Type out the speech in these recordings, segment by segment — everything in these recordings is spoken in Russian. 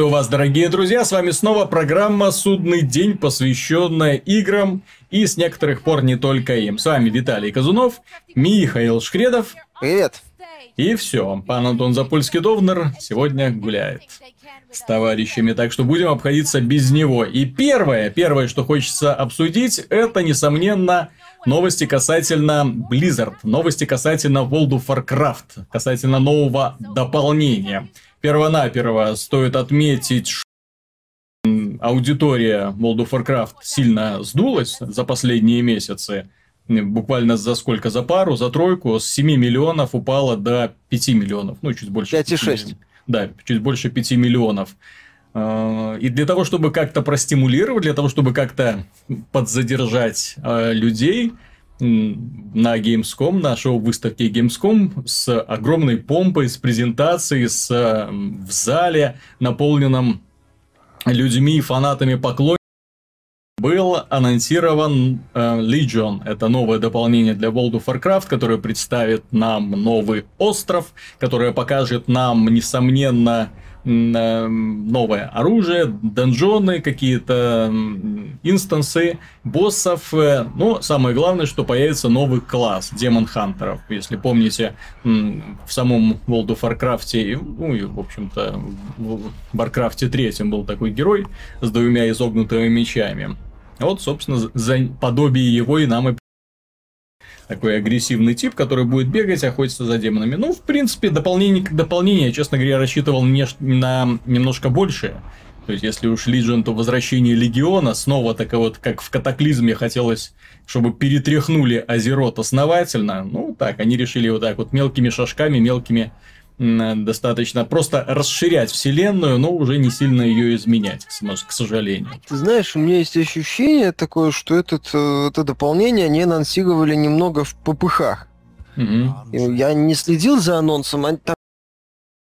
Приветствую вас, дорогие друзья, с вами снова программа «Судный день», посвященная играм и с некоторых пор не только им. С вами Виталий Казунов, Михаил Шкредов. Привет. И все, пан Антон Запольский-Довнер сегодня гуляет с товарищами, так что будем обходиться без него. И первое, первое, что хочется обсудить, это, несомненно, новости касательно Blizzard, новости касательно World of Warcraft, касательно нового дополнения. Первонаперво стоит отметить, что аудитория World of Warcraft сильно сдулась за последние месяцы. Буквально за сколько? За пару, за тройку с 7 миллионов упала до 5 миллионов. Ну, чуть больше. 5,6. Да, чуть больше 5 миллионов. А, и для того, чтобы как-то простимулировать, для того, чтобы как-то подзадержать а, людей, на Gamescom, на шоу-выставке Gamescom с огромной помпой, с презентацией, с, в зале, наполненном людьми, фанатами, поклонниками. Был анонсирован э, Legion. Это новое дополнение для World of Warcraft, которое представит нам новый остров, которое покажет нам, несомненно, новое оружие, донжоны, какие-то инстансы, боссов. Э, но самое главное, что появится новый класс демон хантеров. Если помните, в самом World of Warcraft, ну и, в общем-то, в Warcraft 3 был такой герой с двумя изогнутыми мечами. Вот, собственно, за подобие его и нам и такой агрессивный тип, который будет бегать, охотиться за демонами. Ну, в принципе, дополнение к дополнению, честно говоря, рассчитывал не, на немножко большее. То есть, если уж Legion, то возвращение Легиона снова так вот, как в Катаклизме хотелось, чтобы перетряхнули Азерот основательно. Ну, так, они решили вот так вот мелкими шажками, мелкими достаточно просто расширять вселенную, но уже не сильно ее изменять, к сожалению. Ты знаешь, у меня есть ощущение такое, что этот, э, это дополнение они анонсировали немного в попыхах. Угу. Я не следил за анонсом, там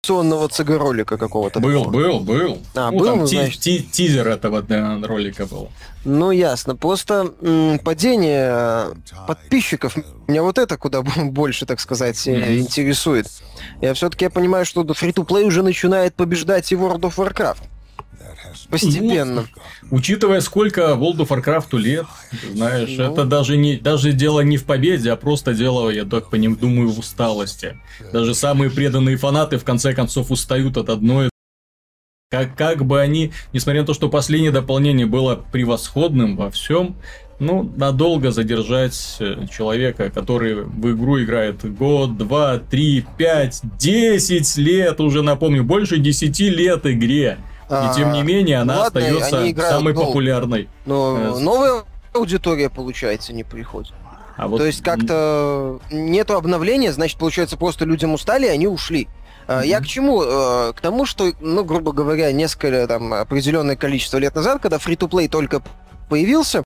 анимационного ЦГ-ролика какого-то. Был, такого. был, был. А, ну, был, там значит... ти- тизер этого да, ролика был. Ну, ясно. Просто м- падение подписчиков, меня вот это куда больше, так сказать, mm-hmm. интересует. Я все-таки я понимаю, что фри-то-плей уже начинает побеждать и World of Warcraft. Постепенно. Ну, учитывая, сколько World of Warcraft лет, знаешь, ну... это даже не даже дело не в победе, а просто дело, я так по ним думаю, в усталости. Даже самые преданные фанаты в конце концов устают от одной как, как бы они, несмотря на то, что последнее дополнение было превосходным во всем, ну, надолго задержать э, человека, который в игру играет год, два, три, пять, десять лет, уже напомню, больше десяти лет игре. И тем не менее, она ладно, остается самой долго. популярной. Но э, новая аудитория, получается, не приходит. А вот... То есть как-то нету обновления, значит, получается, просто людям устали, и они ушли. Mm-hmm. Я к чему? Э, к тому, что, ну, грубо говоря, несколько, там, определенное количество лет назад, когда free-to-play только появился,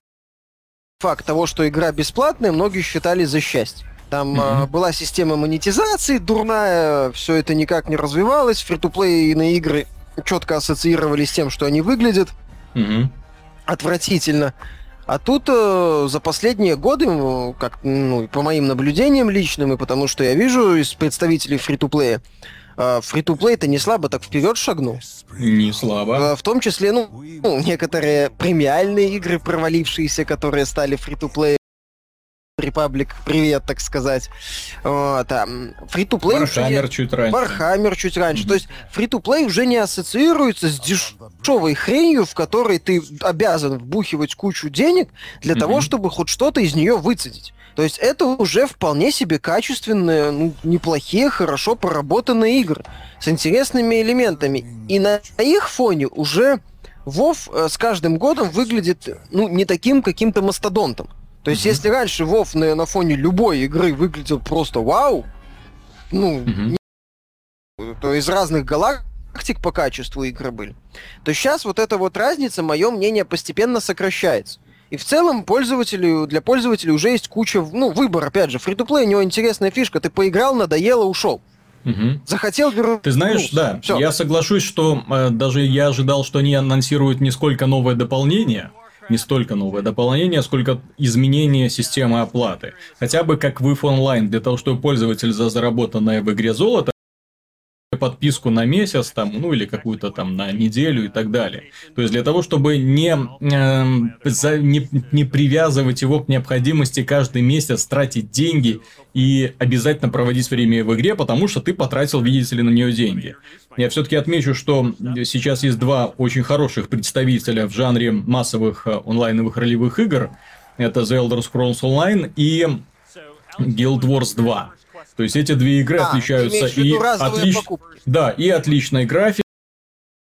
факт того, что игра бесплатная, многие считали за счастье. Там mm-hmm. была система монетизации дурная, все это никак не развивалось, фри-то-плей на игры четко ассоциировали с тем, что они выглядят угу. отвратительно. А тут э, за последние годы, как ну, по моим наблюдениям личным, и потому что я вижу из представителей фри-то-плея, э, фри-то-плей-то не слабо так вперед шагнул. Не слабо. Э, в том числе, ну, ну, некоторые премиальные игры, провалившиеся, которые стали фри-то-плеем, Republic, привет, так сказать. Вот, а, Free-to-play чуть раньше. Warhammer чуть раньше. Mm-hmm. То есть free-to-play уже не ассоциируется с дешевой хренью, в которой ты обязан вбухивать кучу денег для mm-hmm. того, чтобы хоть что-то из нее выцедить. То есть это уже вполне себе качественные, ну, неплохие, хорошо проработанные игры с интересными элементами. И на их фоне уже Вов э, с каждым годом выглядит, ну, не таким каким-то мастодонтом. То есть, mm-hmm. если раньше Вов на, на фоне любой игры выглядел просто вау, ну, mm-hmm. не, то из разных галактик по качеству игры были, то сейчас вот эта вот разница, мое мнение, постепенно сокращается. И в целом пользователю, для пользователей уже есть куча, ну, выбор, опять же, фри у него интересная фишка, ты поиграл, надоело, ушел. Угу. Захотел вернуться. Ты знаешь, ну, да, все. я соглашусь, что э, даже я ожидал, что они анонсируют не сколько новое дополнение, не столько новое дополнение, сколько изменение системы оплаты. Хотя бы как в Online, для того, чтобы пользователь за заработанное в игре золото подписку на месяц, там, ну или какую-то там на неделю и так далее. То есть для того, чтобы не, э, за, не, не привязывать его к необходимости каждый месяц тратить деньги и обязательно проводить время в игре, потому что ты потратил, видите ли, на нее деньги. Я все-таки отмечу, что сейчас есть два очень хороших представителя в жанре массовых э, онлайновых ролевых игр. Это The Elder Scrolls Online и Guild Wars 2. То есть эти две игры а, отличаются и отлич... да, и отличной графикой,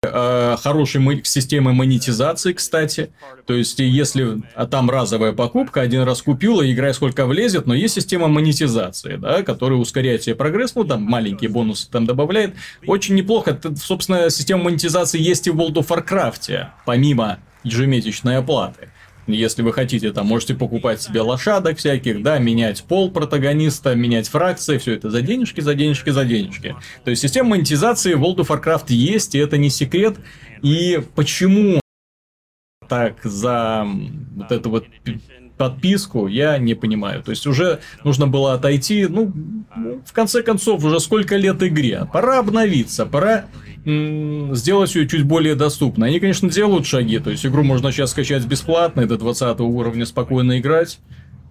э, хорошей системой монетизации, кстати. То есть, если а там разовая покупка, один раз купил, и играй сколько влезет, но есть система монетизации, да, которая ускоряет тебе прогресс, ну, там маленькие бонусы там добавляет. Очень неплохо. Собственно, система монетизации есть и в World of Warcraft, помимо ежемесячной оплаты. Если вы хотите, там можете покупать себе лошадок всяких, да, менять пол протагониста, менять фракции, все это за денежки, за денежки, за денежки. То есть система монетизации в World of Warcraft есть, и это не секрет. И почему так за вот эту вот подписку, я не понимаю. То есть уже нужно было отойти, ну, в конце концов, уже сколько лет игре. Пора обновиться, пора сделать ее чуть более доступной. Они, конечно, делают шаги, то есть игру можно сейчас скачать бесплатно, и до 20 уровня спокойно играть.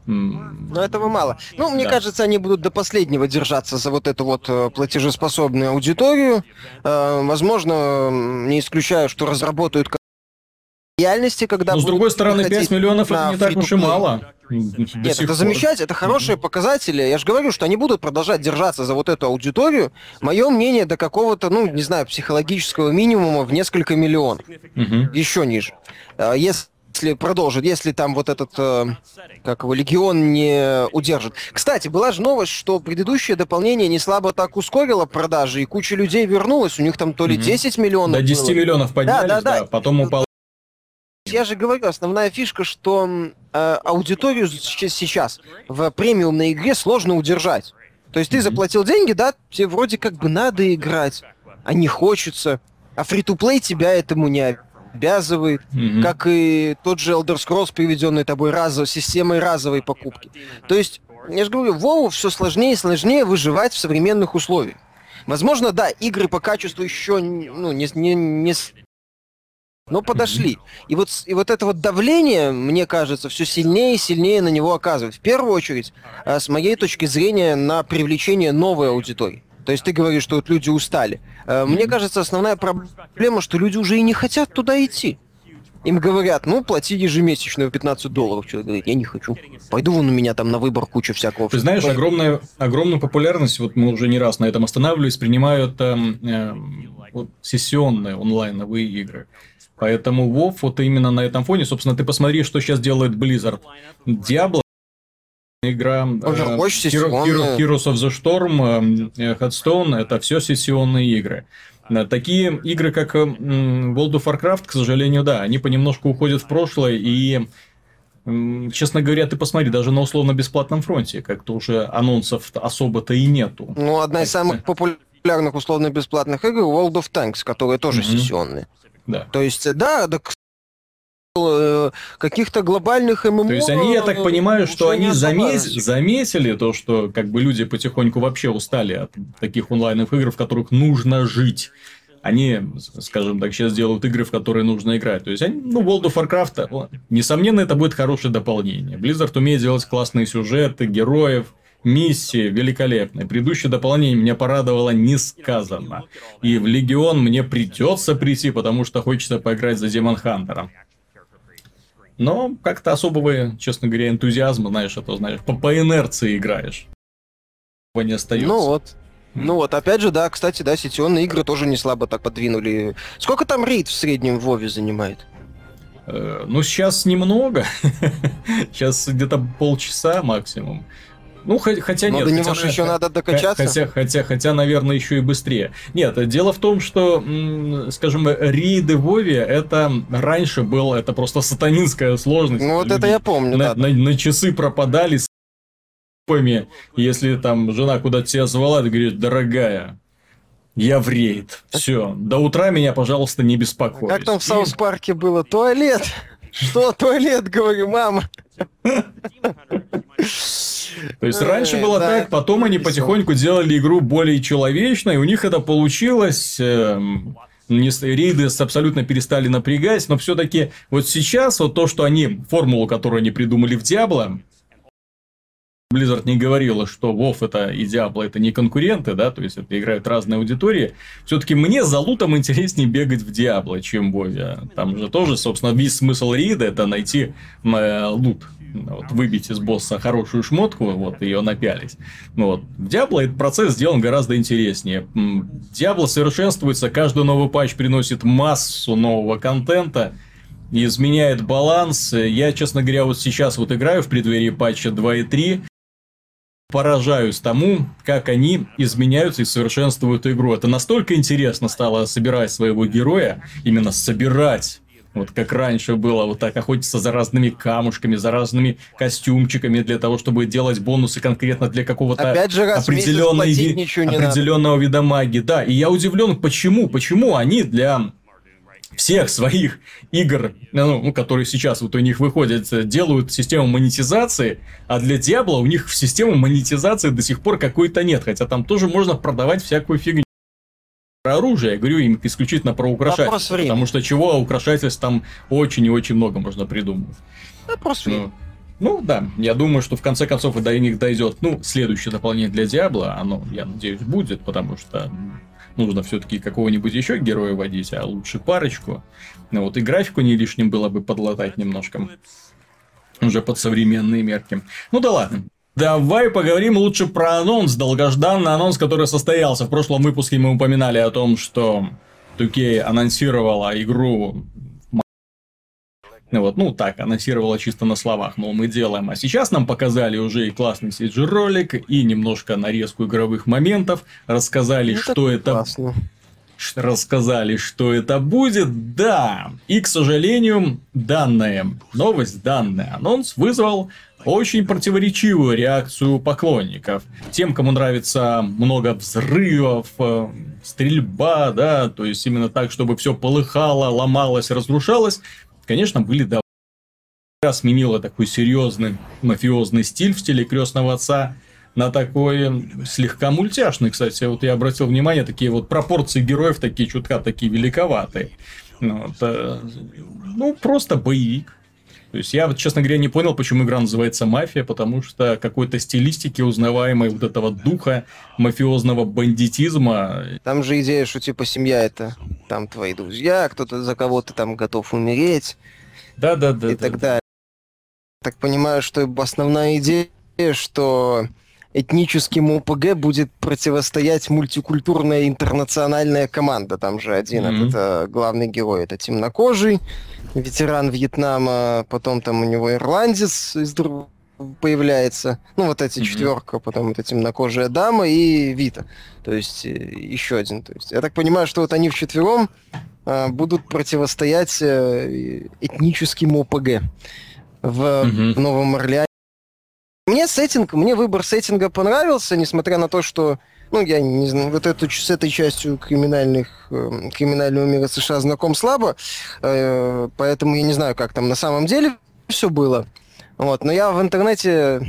Но этого мало. Ну, мне да. кажется, они будут до последнего держаться за вот эту вот э, платежеспособную аудиторию. Э, возможно, не исключаю, что разработают реальности, когда... Но, с другой стороны, 5 миллионов это не так уж и мало. Нет, это замечательно, это хорошие показатели. Я же говорю, что они будут продолжать держаться за вот эту аудиторию. Мое мнение до какого-то, ну, не знаю, психологического минимума в несколько миллионов. Еще ниже. А, если продолжит, если там вот этот, э, как его, легион не удержит. Кстати, была же новость, что предыдущее дополнение не слабо так ускорило продажи, и куча людей вернулась, у них там то ли 10 миллионов До 10 было. миллионов поднялись, да, да, да. потом упал я же говорю, основная фишка, что э, аудиторию сейчас в премиумной игре сложно удержать. То есть ты заплатил деньги, да, тебе вроде как бы надо играть, а не хочется. А фри-то-плей тебя этому не обязывает, mm-hmm. как и тот же Elder Scrolls, приведенный тобой разово, системой разовой покупки. То есть, я же говорю, Вову все сложнее и сложнее выживать в современных условиях. Возможно, да, игры по качеству еще ну, не, не, не но подошли. И вот, и вот это вот давление, мне кажется, все сильнее и сильнее на него оказывает. В первую очередь, а, с моей точки зрения, на привлечение новой аудитории. То есть ты говоришь, что вот люди устали. А, мне кажется, основная проблема, что люди уже и не хотят туда идти. Им говорят, ну, плати ежемесячно 15 долларов. Человек говорит, я не хочу. Пойду вон у меня там на выбор куча всякого. Ты знаешь, огромная, огромную популярность, вот мы уже не раз на этом останавливались, принимают э, э, вот, сессионные онлайновые игры. Поэтому WoW вот именно на этом фоне, собственно, ты посмотри, что сейчас делает Blizzard. Diablo игра э, очень Hero, Heroes of the Storm, э, Headstone, это все сессионные игры. Э, такие игры, как World of Warcraft, к сожалению, да, они понемножку уходят в прошлое, и, честно говоря, ты посмотри, даже на условно-бесплатном фронте, как-то уже анонсов особо-то и нету. Ну, одна из самых популярных условно-бесплатных игр World of Tanks, которые тоже mm-hmm. сессионные. Да. То есть, да, да, э, каких-то глобальных ММО. То есть они, я так понимаю, что они замес... заметили то, что как бы люди потихоньку вообще устали от таких онлайновых игр, в которых нужно жить. Они, скажем так, сейчас делают игры, в которые нужно играть. То есть, они, ну, World of Warcraft, несомненно, это будет хорошее дополнение. Blizzard умеет делать классные сюжеты, героев, Миссии великолепные. Предыдущее дополнение меня порадовало несказанно. И в Легион мне придется прийти, потому что хочется поиграть за Демон Хантером. Но как-то особого, честно говоря, энтузиазма, знаешь, это знаешь, по, по инерции играешь. Не остается. Ну вот. Ну вот, опять же, да, кстати, да, сетевые игры тоже не слабо так подвинули. Сколько там рейд в среднем в Вове занимает? Э, ну, сейчас немного. сейчас где-то полчаса максимум. Ну, хотя Но нет. до него же еще надо докачаться. Хотя, хотя, хотя, наверное, еще и быстрее. Нет, дело в том, что, скажем, рейды в WoW'е, это раньше было, это просто сатанинская сложность. Ну, вот это я помню, на, да. На, на часы пропадали с если там жена куда-то тебя звала, ты говоришь, дорогая, я в рейд. Все. До утра меня, пожалуйста, не беспокой. Как там в South Park'е было? Туалет. Что туалет, говорю, мама? То есть раньше было так, потом они потихоньку делали игру более человечной, у них это получилось. Эм, рейды абсолютно перестали напрягать, но все-таки вот сейчас вот то, что они, формулу, которую они придумали в Диабло, Blizzard не говорила, что WoW это и Diablo это не конкуренты, да, то есть это играют разные аудитории. Все-таки мне за лутом интереснее бегать в Diablo, чем в WoW. Там же тоже, собственно, весь смысл рейда это найти э, лут. Вот, выбить из босса хорошую шмотку, вот, ее напялить. Ну, вот. В Diablo этот процесс сделан гораздо интереснее. Diablo совершенствуется, каждый новый патч приносит массу нового контента, изменяет баланс. Я, честно говоря, вот сейчас вот играю в преддверии патча 2.3, поражаюсь тому, как они изменяются и совершенствуют игру. Это настолько интересно стало собирать своего героя, именно собирать вот как раньше было, вот так охотиться за разными камушками, за разными костюмчиками для того, чтобы делать бонусы конкретно для какого-то определенной, определенного вида магии. Да, и я удивлен, почему, почему они для всех своих игр, ну, ну, которые сейчас вот у них выходят, делают систему монетизации, а для Diablo у них в систему монетизации до сих пор какой-то нет, хотя там тоже можно продавать всякую фигню. Про оружие, я говорю им исключительно про украшательство, потому что чего украшательств там очень и очень много можно придумать. Вопрос ну, ну да, я думаю, что в конце концов и до них дойдет. Ну, следующее дополнение для Диабло, оно, я надеюсь, будет, потому что нужно все-таки какого-нибудь еще героя водить, а лучше парочку. Ну вот и графику не лишним было бы подлатать немножко. Уже под современные мерки. Ну да ладно. Давай поговорим лучше про анонс, долгожданный анонс, который состоялся. В прошлом выпуске мы упоминали о том, что 2K анонсировала игру вот, ну так, анонсировала чисто на словах, мол, мы делаем. А сейчас нам показали уже и классный CG-ролик, и немножко нарезку игровых моментов, рассказали, это что это... Классно. Рассказали, что это будет, да. И, к сожалению, данная новость, данный анонс вызвал очень противоречивую реакцию поклонников. Тем, кому нравится много взрывов, э, стрельба, да, то есть именно так, чтобы все полыхало, ломалось, разрушалось, конечно, были да сменила такой серьезный мафиозный стиль в стиле крестного отца на такой слегка мультяшный, кстати. Вот я обратил внимание, такие вот пропорции героев такие чутка такие великоватые. Ну, вот, э, ну, просто боевик. То есть я, честно говоря, не понял, почему игра называется «Мафия», потому что какой-то стилистики узнаваемой вот этого духа мафиозного бандитизма. Там же идея, что типа семья это там твои друзья, кто-то за кого-то там готов умереть. Да-да-да. И да, так далее. Так понимаю, что основная идея, что этническим ОПГ будет противостоять мультикультурная интернациональная команда. Там же один mm-hmm. это главный герой, это темнокожий, ветеран Вьетнама, потом там у него ирландец из друг появляется. Ну, вот эти mm-hmm. четверка, потом это темнокожая дама и Вита. То есть э, еще один. То есть, я так понимаю, что вот они вчетвером э, будут противостоять э, этническим ОПГ в, mm-hmm. в Новом Орлеане. Мне сеттинг, мне выбор сеттинга понравился, несмотря на то, что ну, я не знаю, вот эту, с этой частью криминальных, э, криминального мира США знаком слабо, э, поэтому я не знаю, как там на самом деле все было. Вот, но я в интернете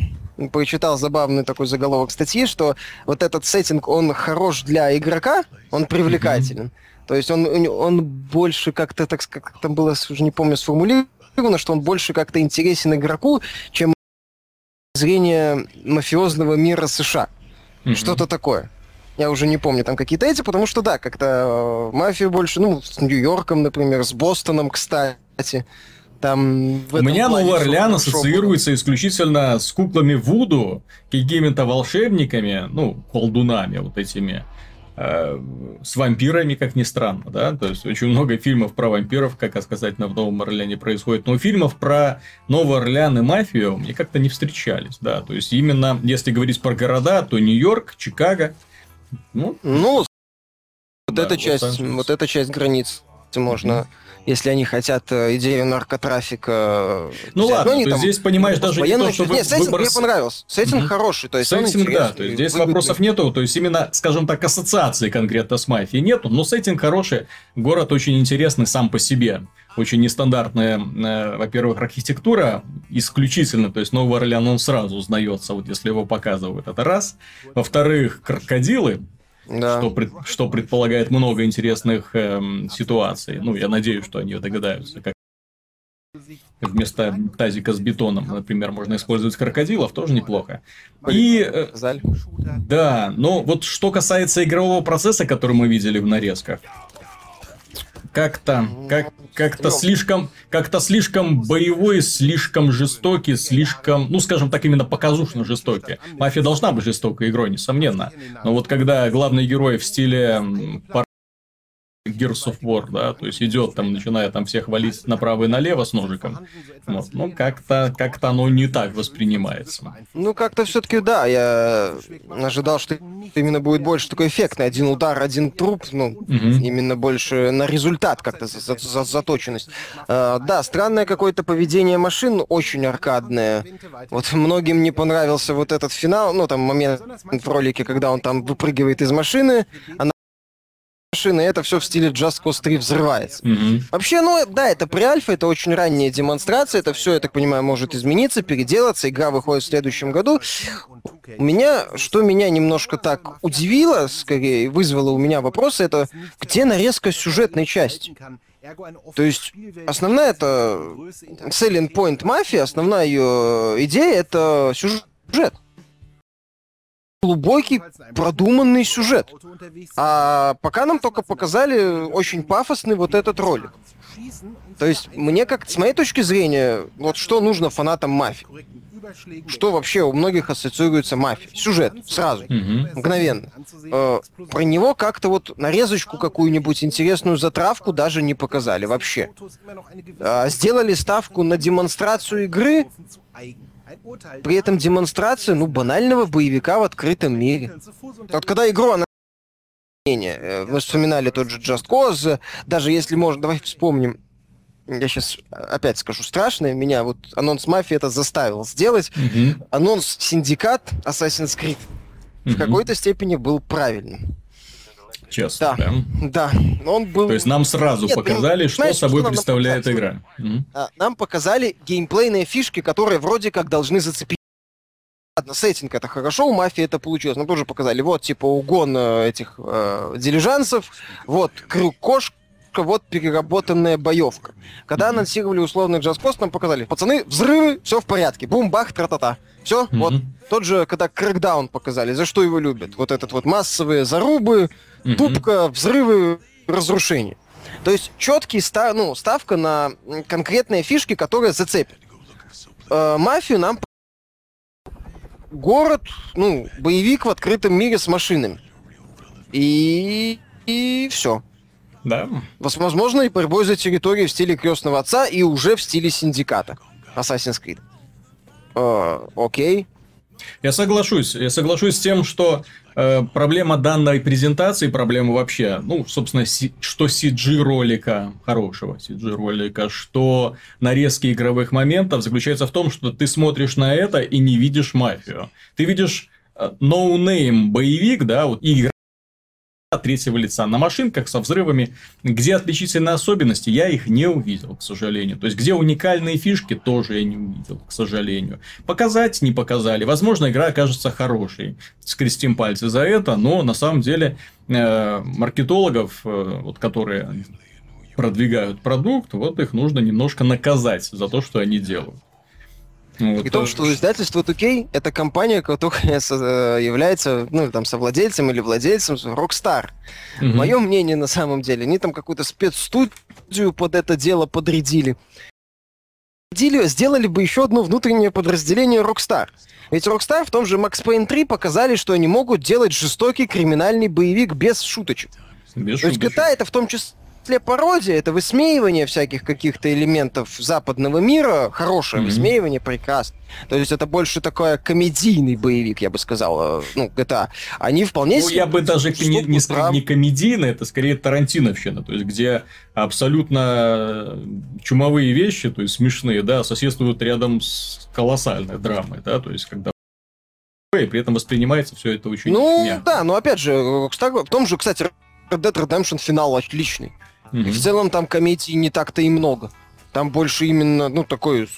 прочитал забавный такой заголовок статьи, что вот этот сеттинг, он хорош для игрока, он привлекателен. Mm-hmm. То есть он, он больше как-то, так как там было, уже не помню, сформулировано, что он больше как-то интересен игроку, чем зрения мафиозного мира США. Mm-hmm. Что-то такое. Я уже не помню там какие-то эти, потому что да, как-то э, мафию больше, ну, с Нью-Йорком, например, с Бостоном, кстати. Там У меня Новый Орлеан ассоциируется исключительно с куклами Вуду, какими-то волшебниками, ну, колдунами вот этими, с вампирами, как ни странно, да, то есть очень много фильмов про вампиров, как сказать, на Новом Орлеане происходит, но фильмов про Новый Орлеан и мафию мне как-то не встречались, да, то есть именно, если говорить про города, то Нью-Йорк, Чикаго, ну, ну вот да, эта часть, вот эта часть границ можно если они хотят э, идею наркотрафика. Ну взять. ладно, они есть там здесь понимаешь даже не то, что вы- Нет, сеттинг выбор мне понравился. Сеттинг Мгм. хороший, то есть Сеттинг, да, то есть здесь выгодный. вопросов нету, то есть именно, скажем так, ассоциации конкретно с мафией нету, но сеттинг хороший, город очень интересный сам по себе. Очень нестандартная, э, во-первых, архитектура исключительно, то есть Новый Орлеан он сразу узнается, вот если его показывают, это раз. Во-вторых, крокодилы, Да. что, пред- что предполагает много интересных эм, ситуаций. Ну, я надеюсь, что они догадаются, как вместо тазика с бетоном, например, можно использовать крокодилов, тоже неплохо. И э, Сказали. да, но вот что касается игрового процесса, который мы видели в нарезках, как-то, как, как-то слишком, как-то слишком боевой, слишком жестокий, слишком, ну, скажем так, именно показушно жестокий. Мафия должна быть жестокой игрой, несомненно. Но вот когда главный герой в стиле Gears of War, да, то есть идет там, начиная там всех валить направо и налево с ножиком, вот, ну, как-то, как-то оно не так воспринимается. Ну, как-то все-таки, да, я ожидал, что именно будет больше такой эффектный. Один удар, один труп, ну, Мгм. именно больше на результат как-то за- за- за- заточенность. А, да, странное какое-то поведение машин, очень аркадное. Вот многим не понравился вот этот финал, ну, там момент в ролике, когда он там выпрыгивает из машины, она машины, это все в стиле Just Cause 3 взрывается. Мгм. Вообще, ну да, это при альфа, это очень ранняя демонстрация, это все, я так понимаю, может измениться, переделаться, игра выходит в следующем году. У меня, что меня немножко так удивило, скорее, вызвало у меня вопросы, это где нарезка сюжетной части? То есть, основная это selling point мафии, основная ее идея это сюжет. Глубокий, продуманный сюжет. А пока нам только показали очень пафосный вот этот ролик. То есть, мне как, с моей точки зрения, вот что нужно фанатам мафии? Что вообще у многих ассоциируется мафия? Сюжет, сразу, Мгм. мгновенно. Э, про него как-то вот нарезочку какую-нибудь интересную затравку даже не показали вообще. А, сделали ставку на демонстрацию игры, при этом демонстрация, ну, банального боевика в открытом мире. Вот когда игру она. Э, Мы вспоминали тот же Just Cause, даже если можно, давай вспомним. Я сейчас опять скажу страшное, меня вот анонс мафии это заставил сделать. Мгм. Анонс Синдикат Assassin's Creed в Мгм. какой-то степени был правильным. Честно, Да. да. Да, он был... То есть нам сразу Нет, показали, ну, что знаешь, собой что представляет игра. А, Нам показали геймплейные фишки, которые вроде как должны зацепить. Ладно, сеттинг это хорошо, у мафии это получилось. Нам тоже показали, вот, типа, угон э, этих э, дилижансов, вот, крюк кошка, вот переработанная боевка. Когда анонсировали условный джаз-пост, нам показали, пацаны, взрывы, все в порядке, бум-бах, тра-та-та. Все, Мгм. вот. Тот же, когда Крэкдаун показали, за что его любят. Вот этот вот массовые зарубы, Тупка, взрывы, разрушения. То есть четкий ста- ну, ставка на конкретные фишки, которые зацепят. Э, мафию нам город, ну, боевик в открытом мире с машинами. И, и все. Да. Возможно, и борьбой за территорию в стиле крестного отца и уже в стиле синдиката. Assassin's Creed. Э, окей. Я соглашусь. Я соглашусь с тем, что э, проблема данной презентации, проблема вообще, ну, собственно, си- что CG ролика, хорошего CG ролика, что нарезки игровых моментов заключается в том, что ты смотришь на это и не видишь мафию. Ты видишь э, no-name боевик, да, вот игра от третьего лица на машинках со взрывами. Где отличительные особенности, я их не увидел, к сожалению. То есть, где уникальные фишки, тоже я не увидел, к сожалению. Показать не показали. Возможно, игра окажется хорошей. Скрестим пальцы за это, но на самом деле э, маркетологов, э, вот, которые продвигают продукт, вот их нужно немножко наказать за то, что они делают. Вот, При том, э, что издательство 2K это компания, которая со- э, является, ну, там, совладельцем или владельцем Rockstar. мгм. Мое мнение на самом деле, они там какую-то спецстудию под это дело подрядили. Сделали бы еще одно внутреннее подразделение Rockstar. Ведь Rockstar в том же Max Payne 3 показали, что они могут делать жестокий криминальный боевик без шуточек. Без То есть шуточек. GTA это в том числе числе пародия, это высмеивание всяких каких-то элементов западного мира, хорошее mm-hmm. высмеивание, прекрасно. То есть это больше такой комедийный боевик, я бы сказал, э, ну, GTA. Они вполне Ну, я бы даже не, не, прав... не комедийный, это скорее Тарантиновщина, то есть где абсолютно чумовые вещи, то есть смешные, да, соседствуют рядом с колоссальной драмой, да, то есть когда и при этом воспринимается все это очень Ну, мягко. да, но опять же, в том же, кстати, Red Dead Redemption финал отличный. Mm-hmm. И в целом там комедий не так-то и много. Там больше именно, ну, такой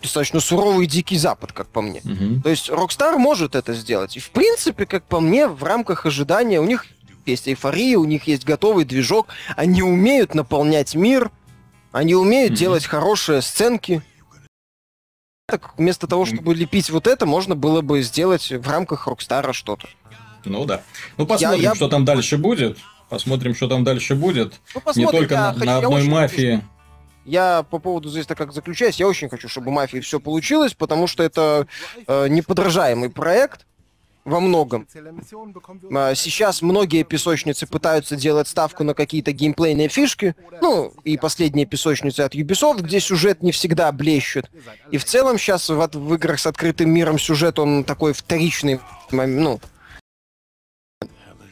достаточно суровый дикий запад, как по мне. Mm-hmm. То есть Rockstar может это сделать. И в принципе, как по мне, в рамках ожидания у них есть эйфория, у них есть готовый движок, они умеют наполнять мир, они умеют mm-hmm. делать хорошие сценки. Так вместо того, чтобы лепить вот это, можно было бы сделать в рамках Рокстара что-то. Ну да. Ну посмотрим, я, я... что там дальше будет. Посмотрим, что там дальше будет. Ну, Не только на, хочу, на одной мафии. Хочу, я по поводу здесь так как заключаюсь, я очень хочу, чтобы мафии все получилось, потому что это э, неподражаемый проект во многом. А, сейчас многие песочницы пытаются делать ставку на какие-то геймплейные фишки. Ну, и последние песочницы от Ubisoft, где сюжет не всегда блещет. И в целом сейчас в, в играх с открытым миром сюжет, он такой вторичный, ну,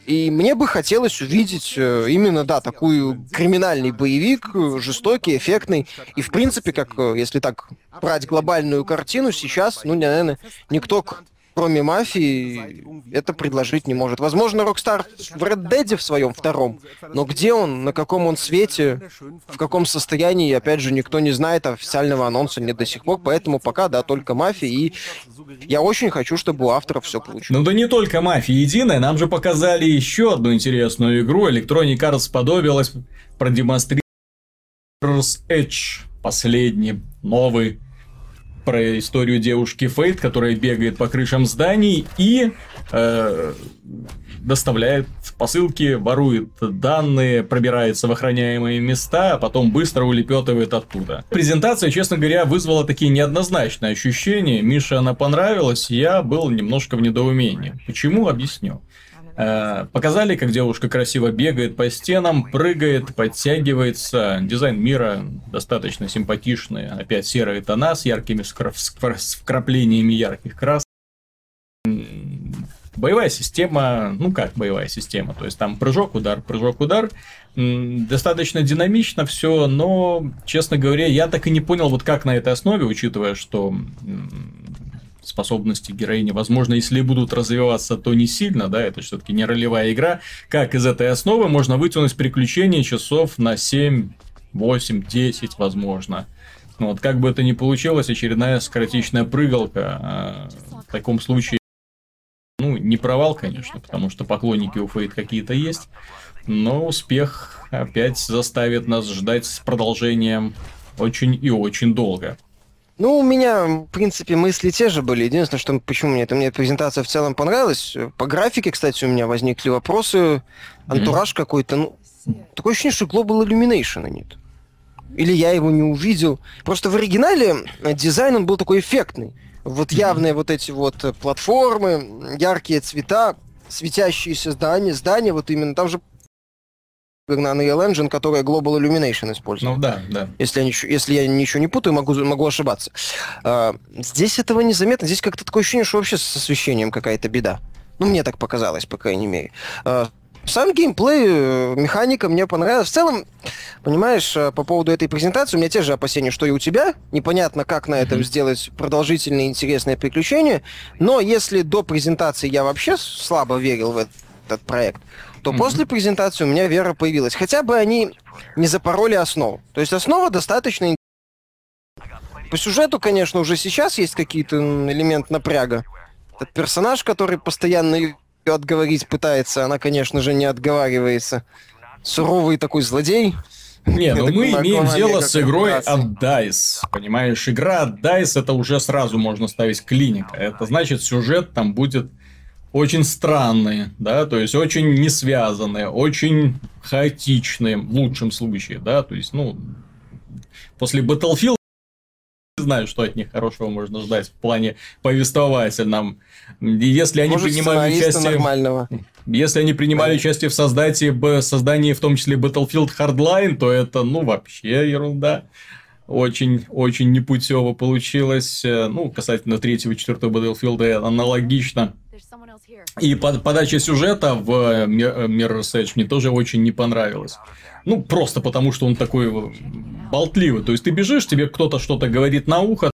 и мне бы хотелось увидеть э, именно, да, такую криминальный боевик, жестокий, эффектный. И, в принципе, как, э, если так брать глобальную картину, сейчас, ну, наверное, никто, кроме мафии, это предложить не может. Возможно, Rockstar в Red Dead в своем втором, но где он, на каком он свете, в каком состоянии, опять же, никто не знает, официального анонса нет до сих пор, поэтому пока, да, только мафия, и я очень хочу, чтобы у авторов все получилось. Ну да не только мафия единая, нам же показали еще одну интересную игру, Electronic Arts сподобилась продемонстрировать Edge, последний, новый про историю девушки Фейт, которая бегает по крышам зданий и э, доставляет посылки, ворует данные, пробирается в охраняемые места, а потом быстро улепетывает оттуда. Презентация, честно говоря, вызвала такие неоднозначные ощущения. Мише она понравилась, я был немножко в недоумении. Почему? Объясню. Э, показали, как девушка красиво бегает по стенам, прыгает, подтягивается. Дизайн мира достаточно симпатичный. Опять серые тона с яркими вкраплениями ярких красок. Боевая система, ну как боевая система, то есть там прыжок, удар, прыжок, удар. Достаточно динамично все, но, честно говоря, я так и не понял, вот как на этой основе, учитывая, что способности героини, возможно, если будут развиваться, то не сильно, да, это все-таки не ролевая игра, как из этой основы можно вытянуть приключения часов на 7, 8, 10, возможно. Ну, вот как бы это ни получилось, очередная скоротечная прыгалка. А, в таком случае, ну, не провал, конечно, потому что поклонники у Фейт какие-то есть, но успех опять заставит нас ждать с продолжением очень и очень долго. Ну, у меня, в принципе, мысли те же были. Единственное, что почему мне эта мне презентация в целом понравилась. По графике, кстати, у меня возникли вопросы. Антураж mm-hmm. какой-то. Ну, такое ощущение, что Global Illumination нет. Или я его не увидел. Просто в оригинале дизайн он был такой эффектный. Вот mm-hmm. явные вот эти вот платформы, яркие цвета, светящиеся здания, здания, вот именно там же на Unreal Engine, которая Global Illumination использует. Ну да, да. Если я, ничего, если я ничего не путаю, могу, могу ошибаться. А, здесь этого незаметно. Здесь как-то такое ощущение, что вообще с освещением какая-то беда. Ну, мне так показалось, по крайней мере. А, сам геймплей, э, механика мне понравилась. В целом, понимаешь, э, по поводу этой презентации, у меня те же опасения, что и у тебя. Непонятно, как на этом mm-hmm. сделать продолжительные интересные приключения. Но если до презентации я вообще слабо верил в этот проект, то mm-hmm. после презентации у меня вера появилась. Хотя бы они не запороли основу. То есть основа достаточно... По сюжету, конечно, уже сейчас есть какие-то элементы напряга. Этот персонаж, который постоянно ее отговорить пытается, она, конечно же, не отговаривается. Суровый такой злодей. Не, ну мы имеем дело с игрой от DICE. Понимаешь, игра от DICE это уже сразу можно ставить клиника. Это значит, сюжет там будет очень странные, да, то есть очень не связанные, очень хаотичные в лучшем случае, да, то есть, ну, после Battlefield не знаю, что от них хорошего можно ждать в плане повествовательном. Если они Может, принимают участие... нормального. Если они принимали участие в создании, создании в том числе Battlefield Hardline, то это, ну, вообще ерунда. Очень, очень непутево получилось. Ну, касательно третьего четвертого Battlefield аналогично. И под, подача сюжета в Mirror's Edge мне тоже очень не понравилась. Ну, просто потому, что он такой болтливый. То есть, ты бежишь, тебе кто-то что-то говорит на ухо,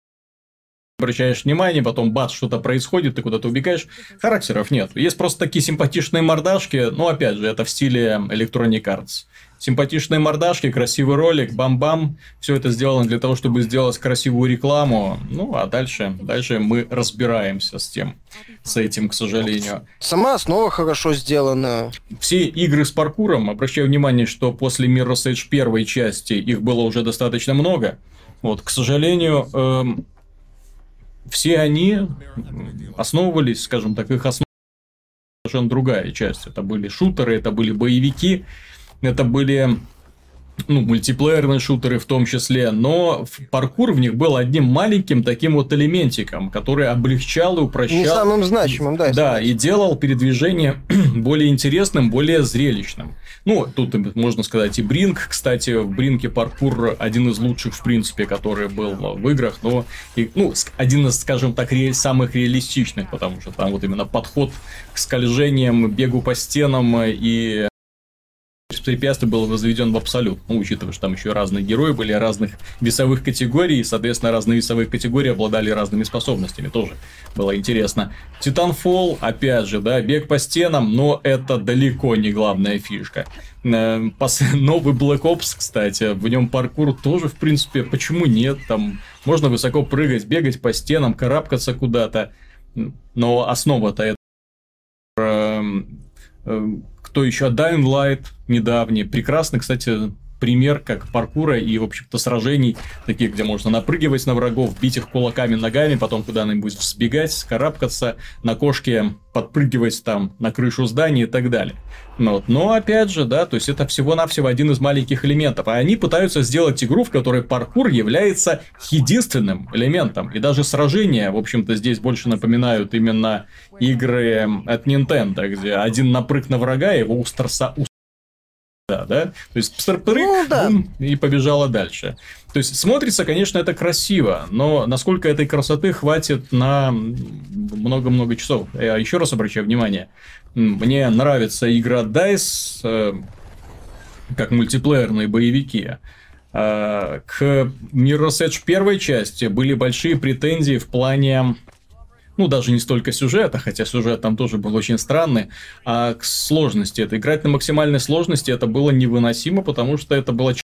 обращаешь внимание, потом бац, что-то происходит, ты куда-то убегаешь. Характеров нет. Есть просто такие симпатичные мордашки, но опять же, это в стиле Electronic Arts. Симпатичные мордашки, красивый ролик, бам-бам. Все это сделано для того, чтобы сделать красивую рекламу. Ну, а дальше, дальше мы разбираемся с тем, с этим, к сожалению. Сама основа хорошо сделана. Все игры с паркуром, обращаю внимание, что после Mirror's Edge первой части их было уже достаточно много. Вот, к сожалению, эм, все они основывались, скажем так, их основа совершенно другая часть. Это были шутеры, это были боевики, это были ну, мультиплеерные шутеры в том числе, но паркур в них был одним маленьким таким вот элементиком, который облегчал и упрощал. Не самым значимым, да. Да, и делал передвижение более интересным, более зрелищным. Ну, тут можно сказать и Бринк, кстати, в Бринке паркур один из лучших, в принципе, который был в играх, но, и, ну, один из, скажем так, ре- самых реалистичных, потому что там вот именно подход к скольжениям, бегу по стенам и препятствий был возведен в абсолют. Ну, учитывая, что там еще разные герои были разных весовых категорий, и, соответственно, разные весовые категории обладали разными способностями. Тоже было интересно. Титанфол, опять же, да, бег по стенам, но это далеко не главная фишка. Э, новый Black Ops, кстати, в нем паркур тоже, в принципе, почему нет? Там можно высоко прыгать, бегать по стенам, карабкаться куда-то. Но основа-то кто еще? Dying Light недавний. Прекрасный, кстати, пример как паркура и, в общем-то, сражений, таких, где можно напрыгивать на врагов, бить их кулаками, ногами, потом куда-нибудь взбегать, скарабкаться, на кошке подпрыгивать там на крышу здания и так далее. Но, вот. Но опять же, да, то есть это всего-навсего один из маленьких элементов. А они пытаются сделать игру, в которой паркур является единственным элементом. И даже сражения, в общем-то, здесь больше напоминают именно игры от Nintendo, где один напрыг на врага, его устраса, да, да? То есть прыг, ну, да. и побежала дальше. То есть смотрится, конечно, это красиво, но насколько этой красоты хватит на много-много часов. Я еще раз обращаю внимание, мне нравится игра DICE э, как мультиплеерные боевики. Э, к Mirror's Edge первой части были большие претензии в плане ну, даже не столько сюжета, хотя сюжет там тоже был очень странный, а к сложности. Это играть на максимальной сложности это было невыносимо, потому что это было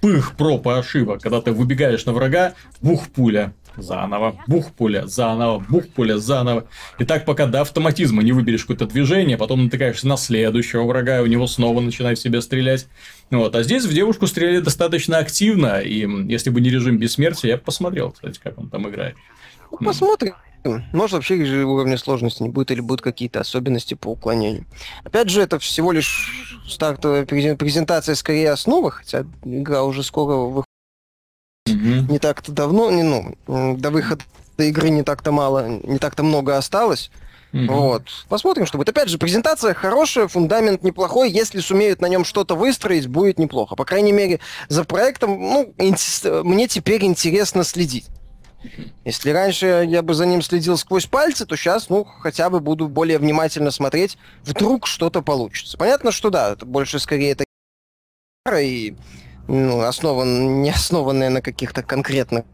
пых проб и ошибок, когда ты выбегаешь на врага, бух пуля, заново, бух пуля, заново, бух пуля, заново. И так пока до автоматизма не выберешь какое-то движение, потом натыкаешься на следующего врага, и у него снова начинает в себя стрелять. Вот. А здесь в девушку стреляли достаточно активно, и если бы не режим бессмертия, я бы посмотрел, кстати, как он там играет. Ну, посмотрим. Может, вообще же уровня сложности не будет, или будут какие-то особенности по уклонению. Опять же, это всего лишь стартовая презентация скорее основы, хотя игра уже скоро выходит. Mm-hmm. Не так-то давно, не, ну, до выхода игры не так-то мало, не так-то много осталось. Mm-hmm. Вот. Посмотрим, что будет. Опять же, презентация хорошая, фундамент неплохой. Если сумеют на нем что-то выстроить, будет неплохо. По крайней мере, за проектом, ну, мне теперь интересно следить. Если раньше я бы за ним следил сквозь пальцы, то сейчас, ну, хотя бы буду более внимательно смотреть, вдруг что-то получится. Понятно, что да, это больше скорее это и ну, основан, не основанное на каких-то конкретных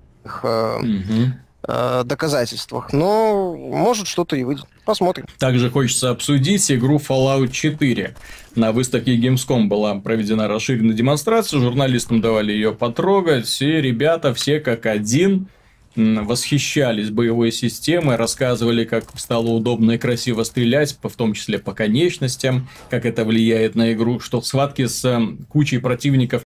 э, угу. э, доказательствах. Но может что-то и выйдет. Посмотрим. Также хочется обсудить игру Fallout 4. На выставке Gamescom была проведена расширенная демонстрация, журналистам давали ее потрогать, и ребята все как один восхищались боевой системой, рассказывали, как стало удобно и красиво стрелять, в том числе по конечностям, как это влияет на игру, что в схватке с кучей противников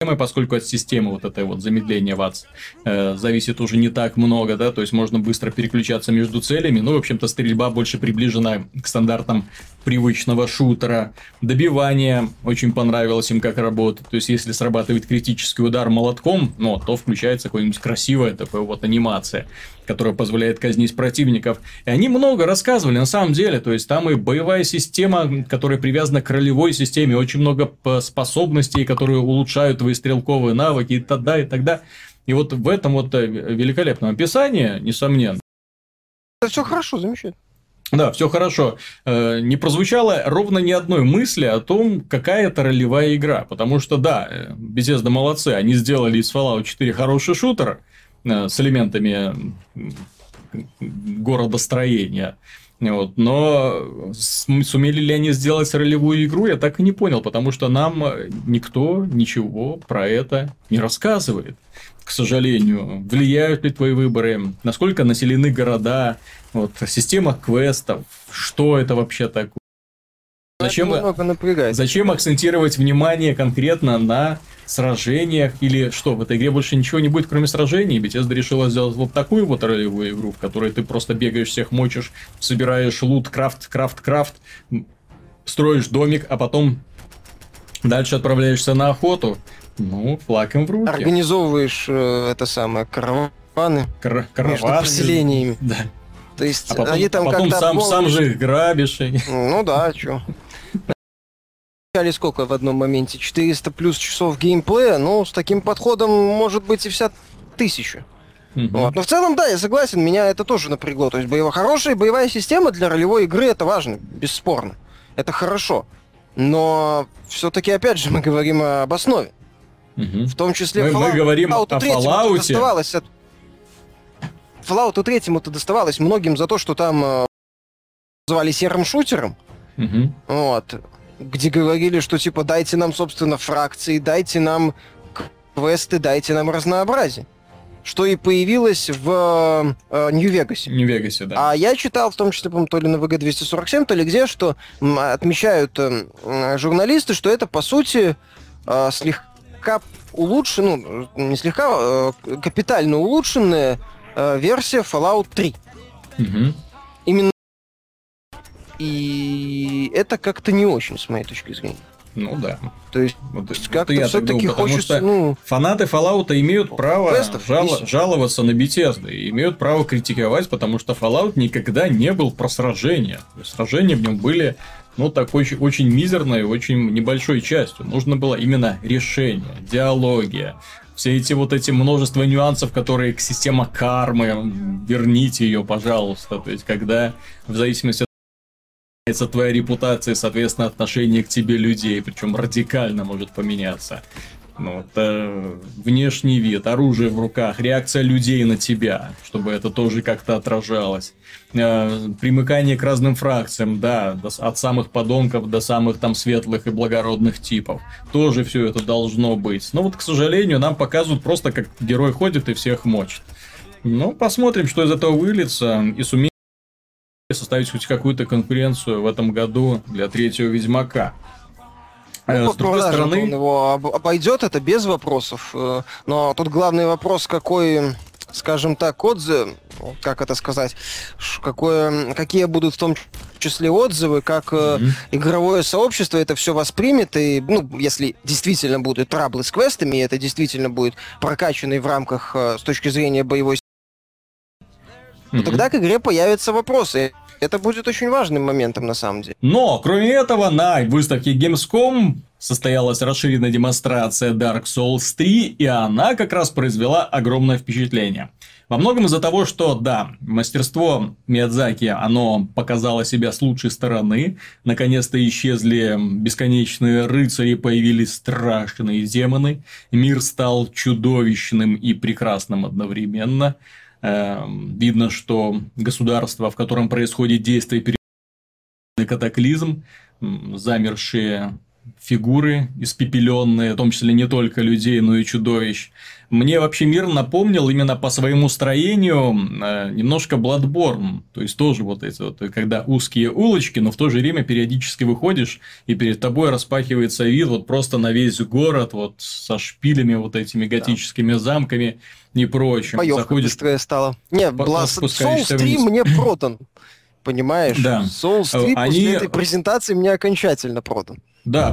поскольку от системы вот это вот замедление ВАЦ э, зависит уже не так много, да, то есть можно быстро переключаться между целями, ну, в общем-то, стрельба больше приближена к стандартам привычного шутера. Добивание очень понравилось им, как работает, то есть если срабатывает критический удар молотком, ну, то включается какая-нибудь красивая такая вот анимация которая позволяет казнить противников. И они много рассказывали на самом деле. То есть, там и боевая система, которая привязана к ролевой системе, очень много способностей, которые улучшают твои стрелковые навыки и тогда, и тогда. И вот в этом вот э, великолепном описании, несомненно. Это все хорошо, замечательно. Да, все хорошо. Э, не прозвучало ровно ни одной мысли о том, какая это ролевая игра. Потому что, да, э, Bethesda молодцы, они сделали из Fallout 4 хороший шутер с элементами городостроения. Вот. Но сумели ли они сделать ролевую игру, я так и не понял, потому что нам никто ничего про это не рассказывает к сожалению. Влияют ли твои выборы? Насколько населены города? Вот, система квестов. Что это вообще такое? Зачем, зачем акцентировать внимание конкретно на сражениях или что, в этой игре больше ничего не будет, кроме сражений? Bethesda решила сделать вот такую вот ролевую игру, в которой ты просто бегаешь, всех мочишь, собираешь лут, крафт, крафт, крафт, строишь домик, а потом дальше отправляешься на охоту. Ну, флаг им в руки. Организовываешь э, это самое, караваны. Кар караваны. Между поселениями. Да. То есть а потом, они там а потом как-то... сам, сам же их грабишь. Ну да, что. Или сколько в одном моменте? 400 плюс часов геймплея? Ну, с таким подходом может быть и вся тысяча. Угу. Вот. Но в целом, да, я согласен, меня это тоже напрягло. То есть боевая, хорошая боевая система для ролевой игры это важно, бесспорно. Это хорошо. Но все-таки, опять же, мы говорим об основе. Угу. В том числе мы, мы говорим Fallout о Fallout. Доставалось от... Fallout 3 это доставалось многим за то, что там э, звали серым шутером. Угу. Вот. Где говорили, что типа дайте нам, собственно, фракции, дайте нам квесты, дайте нам разнообразие. Что и появилось в э, Нью-Вегасе. Нью-Вегасе, да. А я читал, в том числе, по то ли на ВГ-247, то ли где, что отмечают э, журналисты, что это, по сути, э, слегка слегка улучшенная, ну, не слегка, э, капитально улучшенная э, версия Fallout 3. Угу. Именно и это как-то не очень, с моей точки зрения. Ну да. То есть, вот, как-то вот все-таки хочется... Что ну, фанаты Fallout имеют право тестов, жал, жаловаться на Bethesda, и имеют право критиковать, потому что Fallout никогда не был про сражения. Сражения в нем были ну, такой очень мизерной, очень небольшой частью. Нужно было именно решение, диалогия, все эти вот эти множество нюансов, которые к система кармы, верните ее, пожалуйста. То есть, когда в зависимости от твоя репутация, соответственно, отношение к тебе людей, причем радикально может поменяться. Ну, вот, э, внешний вид, оружие в руках, реакция людей на тебя, чтобы это тоже как-то отражалось. Э, примыкание к разным фракциям, да, до, от самых подонков до самых там светлых и благородных типов. Тоже все это должно быть. Но вот, к сожалению, нам показывают просто, как герой ходит и всех мочит. Ну, посмотрим, что из этого выльется, и сумеем составить хоть какую-то конкуренцию в этом году для третьего Ведьмака. Ну, С другой стороны... Он его обойдет, это без вопросов. Э, но тут главный вопрос, какой, скажем так, отзыв, как это сказать, какое, какие будут в том числе отзывы, как mm-hmm. игровое сообщество это все воспримет, и, ну, если действительно будут траблы с квестами, и это действительно будет прокачанный в рамках э, с точки зрения боевой mm-hmm. тогда к игре появятся вопросы. Это будет очень важным моментом на самом деле. Но, кроме этого, на выставке Gamescom состоялась расширенная демонстрация Dark Souls 3, и она как раз произвела огромное впечатление. Во многом из-за того, что, да, мастерство Миядзаки, оно показало себя с лучшей стороны. Наконец-то исчезли бесконечные рыцари, появились страшные демоны. Мир стал чудовищным и прекрасным одновременно. Эм, видно, что государство, в котором происходит действие, катаклизм, замершие фигуры испепеленные, в том числе не только людей, но и чудовищ. Мне вообще мир напомнил именно по своему строению э, немножко Bloodborne. То есть тоже вот эти вот, когда узкие улочки, но в то же время периодически выходишь, и перед тобой распахивается вид вот просто на весь город, вот со шпилями вот этими готическими да. замками и прочим. Боевка Заходишь... быстрее стала. Не, Blast Souls 3 мне продан. Понимаешь? Да. Souls 3 Они... после этой презентации мне окончательно продан. Да,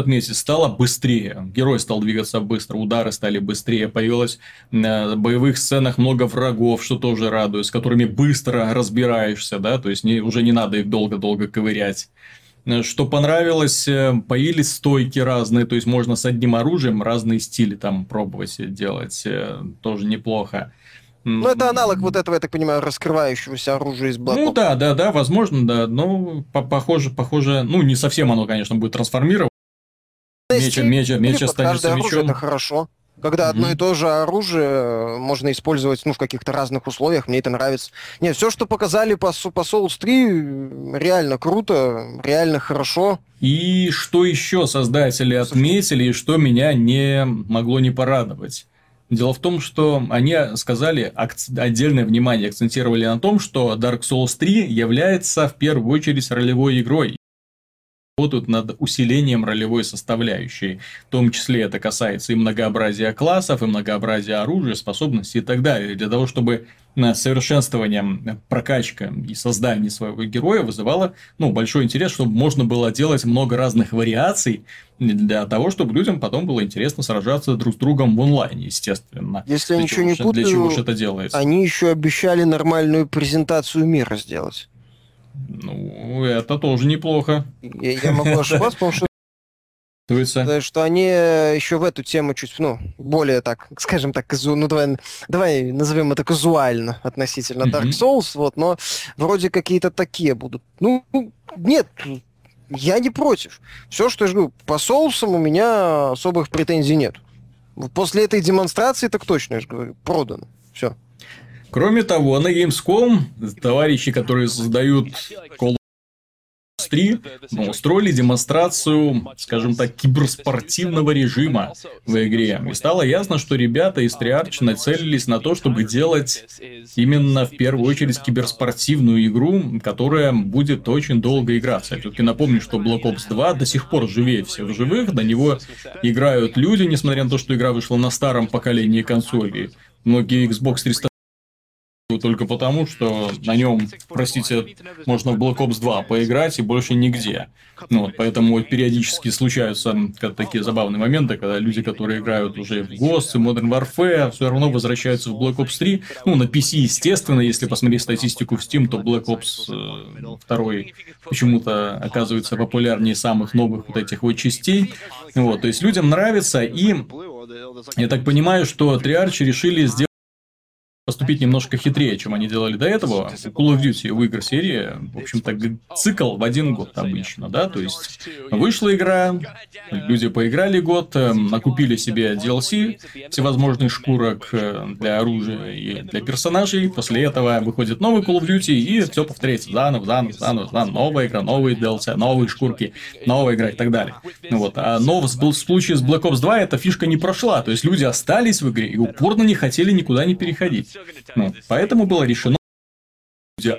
отметить, стало быстрее. Герой стал двигаться быстро, удары стали быстрее, появилось на боевых сценах много врагов, что тоже радует, с которыми быстро разбираешься, да, то есть не, уже не надо их долго-долго ковырять. Что понравилось, э, появились стойки разные, то есть можно с одним оружием разные стили там пробовать делать, э, тоже неплохо. Ну, это аналог вот этого, я так понимаю, раскрывающегося оружия из Black Ну, да, да, да, возможно, да. Но похоже, похоже, ну, не совсем оно, конечно, будет трансформироваться. Меч, меч, меч останется мечом. Это хорошо. Когда mm-hmm. одно и то же оружие можно использовать ну, в каких-то разных условиях, мне это нравится. Нет, все, что показали по, по Souls 3, реально круто, реально хорошо. И что еще создатели отметили, и что меня не могло не порадовать? Дело в том, что они сказали, отдельное внимание акцентировали на том, что Dark Souls 3 является в первую очередь ролевой игрой работают над усилением ролевой составляющей. В том числе это касается и многообразия классов, и многообразия оружия, способностей и так далее. Для того, чтобы совершенствование, прокачка и создание своего героя вызывало ну, большой интерес, чтобы можно было делать много разных вариаций для того, чтобы людям потом было интересно сражаться друг с другом в онлайне, естественно. Если я ничего не путаю, для чего же это делается? Они еще обещали нормальную презентацию мира сделать. Ну, это тоже неплохо. Я, я могу ошибаться, потому что Чувствуется. Что они еще в эту тему чуть, ну, более так, скажем так, казу, ну давай, давай назовем это казуально относительно Dark Souls, вот, но вроде какие-то такие будут. Ну, нет, я не против. Все, что я говорю, по соусам у меня особых претензий нет. После этой демонстрации так точно, я же говорю, продано. Все. Кроме того, на Gamescom товарищи, которые создают Call 3 ну, устроили демонстрацию, скажем так, киберспортивного режима в игре. И стало ясно, что ребята из Triarch нацелились на то, чтобы делать именно в первую очередь киберспортивную игру, которая будет очень долго играться. Я все-таки напомню, что Black Ops 2 до сих пор живее всех живых, до него играют люди, несмотря на то, что игра вышла на старом поколении консолей. Многие Xbox 300 только потому, что на нем, простите, можно в Black Ops 2 поиграть и больше нигде. Ну, вот, поэтому периодически случаются такие забавные моменты, когда люди, которые играют уже в Ghost и Modern Warfare, все равно возвращаются в Black Ops 3. Ну, на PC, естественно, если посмотреть статистику в Steam, то Black Ops 2 э, почему-то оказывается популярнее самых новых вот этих вот частей. Вот, то есть людям нравится, и я так понимаю, что Triarch решили сделать поступить немножко хитрее, чем они делали до этого. Call of Duty в игр серии, в общем-то, цикл в один год обычно, да, то есть вышла игра, люди поиграли год, эм, накупили себе DLC, всевозможных шкурок э, для оружия и для персонажей, после этого выходит новый Call of Duty и все повторяется заново, заново, заново, заново, новая игра, новые DLC, новые шкурки, новая игра и так далее. Вот. А но в случае с Black Ops 2 эта фишка не прошла, то есть люди остались в игре и упорно не хотели никуда не переходить. Ну, поэтому было решено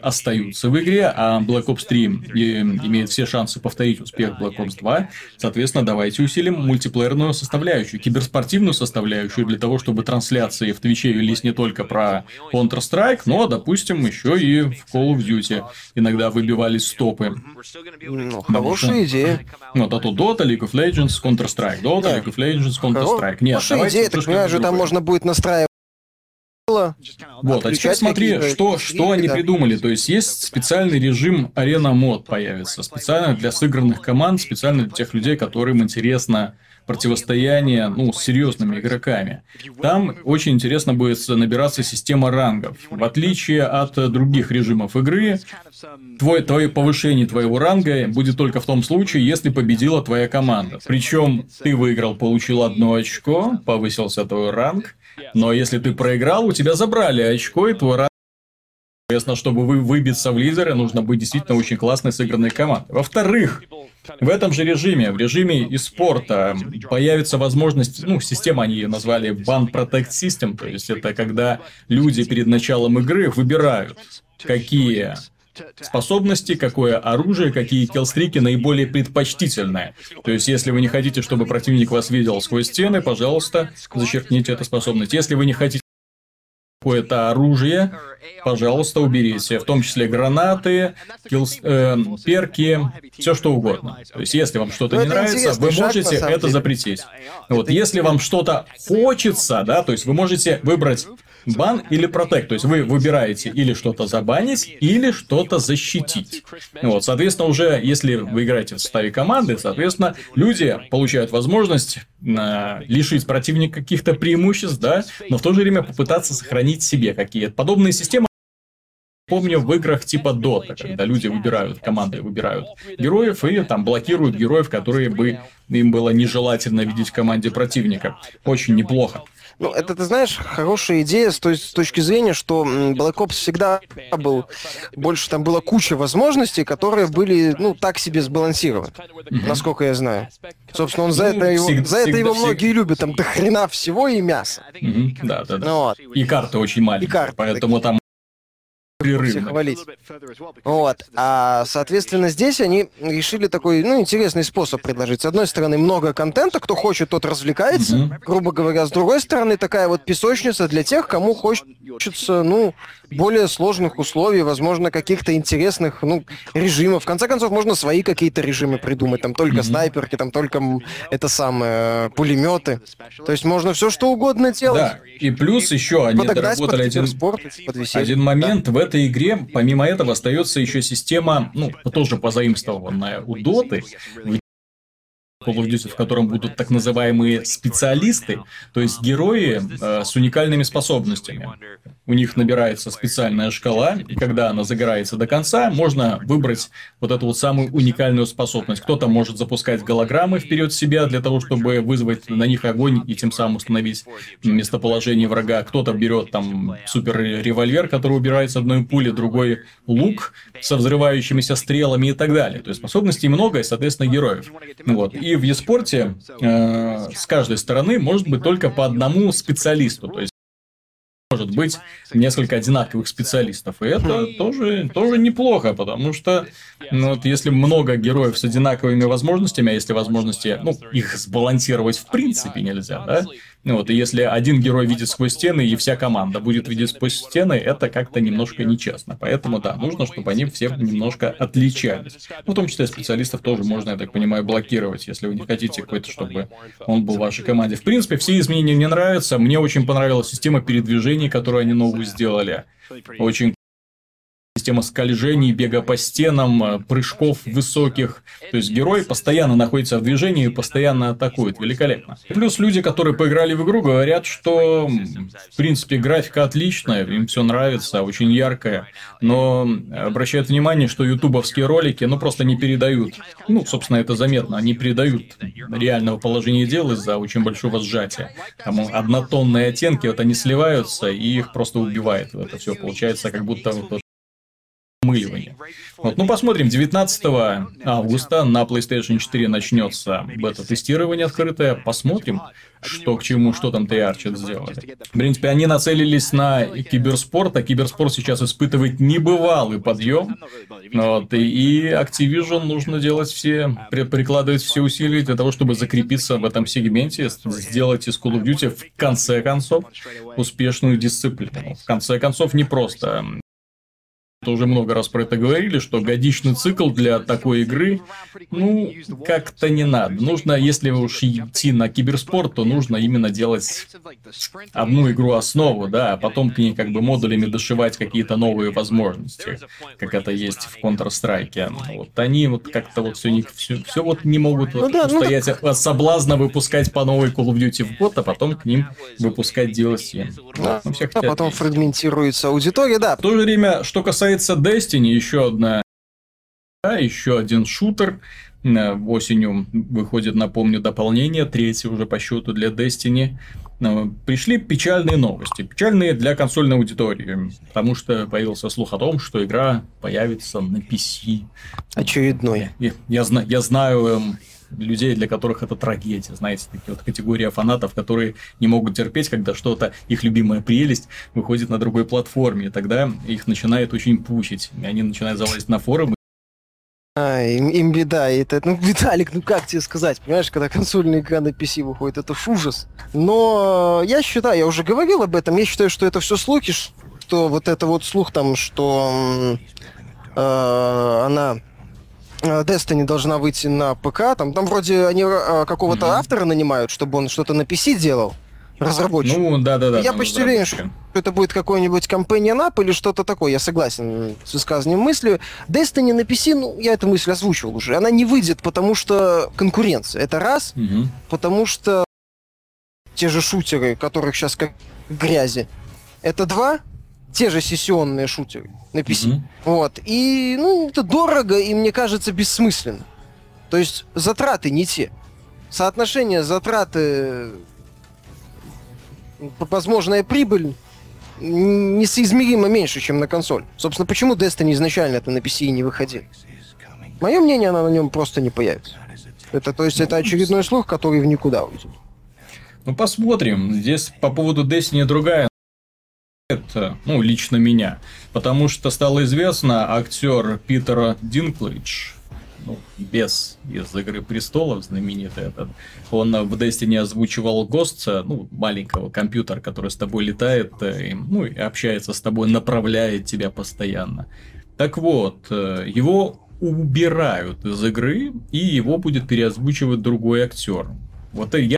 остаются в игре, а Black Ops 3 имеет все шансы повторить успех Black Ops 2. Соответственно, давайте усилим мультиплеерную составляющую, киберспортивную составляющую, для того, чтобы трансляции в Твиче велись не только про Counter-Strike, но, допустим, еще и в Call of Duty иногда выбивались стопы. Ну, хорошая идея. Вот, а то Dota, League of Legends, Counter-Strike, Dota, да. League of Legends, Counter-Strike. Нет, Хорошая идея, так понимаешь, же там можно будет настраивать вот, а теперь смотри, что, что они придумали. То есть, есть специальный режим арена мод появится. Специально для сыгранных команд, специально для тех людей, которым интересно противостояние ну, с серьезными игроками. Там очень интересно будет набираться система рангов. В отличие от других режимов игры, твое, твое повышение твоего ранга будет только в том случае, если победила твоя команда. Причем ты выиграл, получил одно очко, повысился твой ранг, но если ты проиграл, у тебя забрали очко, и твой ранг Соответственно, чтобы вы выбиться в лидеры, нужно быть действительно очень классной сыгранной командой. Во-вторых, в этом же режиме, в режиме и спорта, появится возможность, ну, система они ее назвали Band Protect System, то есть это когда люди перед началом игры выбирают, какие способности, какое оружие, какие киллстрики наиболее предпочтительные. То есть, если вы не хотите, чтобы противник вас видел сквозь стены, пожалуйста, зачеркните эту способность. Если вы не хотите какое-то оружие, пожалуйста, уберите. В том числе гранаты, килл, э, перки, все что угодно. То есть, если вам что-то Ну, не нравится, вы шаг, можете это запретить. Вот, если вам что-то хочется, да, то есть вы можете выбрать бан или протект. То есть вы выбираете или что-то забанить, или что-то защитить. Вот, соответственно, уже если вы играете в составе команды, соответственно, люди получают возможность э, лишить противника каких-то преимуществ, да, но в то же время попытаться сохранить себе какие-то подобные системы. Помню в играх типа Dota, когда люди выбирают, команды выбирают героев и там блокируют героев, которые бы им было нежелательно видеть в команде противника. Очень неплохо. Ну, это, ты знаешь, хорошая идея с, той, с точки зрения, что Black Ops всегда был... Больше там было куча возможностей, которые были, ну, так себе сбалансированы, насколько я знаю. Собственно, он за Ну, это его, всег- за это всегда- его всег- многие любят. Там до хрена всего и мясо. Мгм, Да, да, да. Ну вот. И карты очень маленькие, карты поэтому там Все прерывно. хвалить. Вот. А, соответственно, здесь они решили такой, ну, интересный способ предложить. С одной стороны, много контента, кто хочет, тот развлекается, Мгм. грубо говоря. С другой стороны, такая вот песочница для тех, кому хочется, ну, более сложных условий, возможно, каких-то интересных, ну, режимов. В конце концов, можно свои какие-то режимы придумать. Там только Мгм. снайперки, там только это самое, пулеметы. То есть можно все что угодно делать. Да, и плюс еще они доработали один, один момент. В этой игре, помимо этого, остается еще система, ну, тоже позаимствованная у Доты, Call of Duty, в котором будут так называемые специалисты, то есть герои э, с уникальными способностями. У них набирается специальная шкала, и когда она загорается до конца, можно выбрать вот эту вот самую уникальную способность. Кто-то может запускать голограммы вперед себя для того, чтобы вызвать на них огонь и тем самым установить местоположение врага. Кто-то берет там супер револьвер, который убирается одной пули, другой лук со взрывающимися стрелами и так далее. То есть способностей много и, соответственно, героев. Вот. И в еспорте э, с каждой стороны может быть только по одному специалисту. То есть может быть несколько одинаковых специалистов. И это тоже, тоже неплохо, потому что ну, вот если много героев с одинаковыми возможностями, а если возможности, ну, их сбалансировать в принципе нельзя, да? Ну, вот, и если один герой видит сквозь стены, и вся команда будет видеть сквозь стены, это как-то немножко нечестно. Поэтому, да, нужно, чтобы они все немножко отличались. Ну, в том числе специалистов тоже можно, я так понимаю, блокировать, если вы не хотите какой-то, чтобы он был в вашей команде. В принципе, все изменения мне нравятся. Мне очень понравилась система передвижений, которую они новую сделали. Очень система скольжений, бега по стенам, э, прыжков высоких. То есть герой постоянно находится в движении и постоянно атакует. Великолепно. Плюс люди, которые поиграли в игру, говорят, что в принципе графика отличная, им все нравится, очень яркая. Но обращают внимание, что ютубовские ролики, ну, просто не передают. Ну, собственно, это заметно. Они передают реального положения дел из-за очень большого сжатия. Там однотонные оттенки, вот они сливаются, и их просто убивает. Это все получается как будто вот мыливание. Вот, ну посмотрим, 19 августа на PlayStation 4 начнется бета-тестирование открытое. Посмотрим, что к чему, что там Treyarch сделали. В принципе, они нацелились на киберспорт, а киберспорт сейчас испытывает небывалый подъем. Вот, и, Activision нужно делать все, при- прикладывать все усилия для того, чтобы закрепиться в этом сегменте, сделать из Call of Duty в конце концов успешную дисциплину. В конце концов, не просто тоже много раз про это говорили, что годичный цикл для такой игры, ну, как-то не надо. Нужно, если уж идти на киберспорт, то нужно именно делать одну игру основу, да, а потом к ней как бы модулями дошивать какие-то новые возможности, как это есть в Counter-Strike. Вот они вот как-то вот все, не, все, все вот не могут Ну вот да, ну устоять от соблазна выпускать по новой Call of Duty в год, а потом к ним выпускать DLC. Да. Ну, все А потом фрагментируется аудитория, да. В то же время, что касается Destiny, еще одна, да, еще один шутер. Э, Осенью выходит, напомню, дополнение, третье уже по счету для Destiny. Э, Пришли печальные новости. Печальные для консольной аудитории. Потому что появился слух о том, что игра появится на PC. Очередной. Я, я я знаю эм, людей, для которых это трагедия. Знаете, такие вот категория фанатов, которые не могут терпеть, когда что-то, их любимая прелесть, выходит на другой платформе. И тогда их начинает очень пучить. И они начинают залазить на форумы А, им, им беда, и это, ну, Виталик, ну как тебе сказать, понимаешь, когда консольный экран на PC выходит, это ж ужас. Но я считаю, я уже говорил об этом, я считаю, что это все слухи, что вот это вот слух там, что э, она Destiny должна выйти на ПК, там, там вроде они э, какого-то mm-hmm. автора нанимают, чтобы он что-то на PC делал разработчик. Ну, да-да-да. Я почти уверен, что это будет какой-нибудь Companion App или что-то такое. Я согласен с высказанием мыслью. Destiny на PC, ну, я эту мысль озвучивал уже. Она не выйдет, потому что конкуренция. Это раз. Угу. Потому что те же шутеры, которых сейчас как грязи. Это два. Те же сессионные шутеры на PC. Угу. Вот. И, ну, это дорого и, мне кажется, бессмысленно. То есть затраты не те. Соотношение затраты возможная прибыль несоизмеримо меньше, чем на консоль. Собственно, почему Destiny изначально это на PC не выходил? Мое мнение, она на нем просто не появится. Это, то есть, это очередной слух, который в никуда уйдет. Ну, посмотрим. Здесь по поводу Destiny другая это, ну, лично меня. Потому что стало известно, актер Питера Динклэдж, ну, без из Игры Престолов, знаменитый этот, он в Destiny озвучивал Гостца, ну, маленького компьютера, который с тобой летает, э, и, ну, и общается с тобой, направляет тебя постоянно. Так вот, э, его убирают из игры, и его будет переозвучивать другой актер. Вот я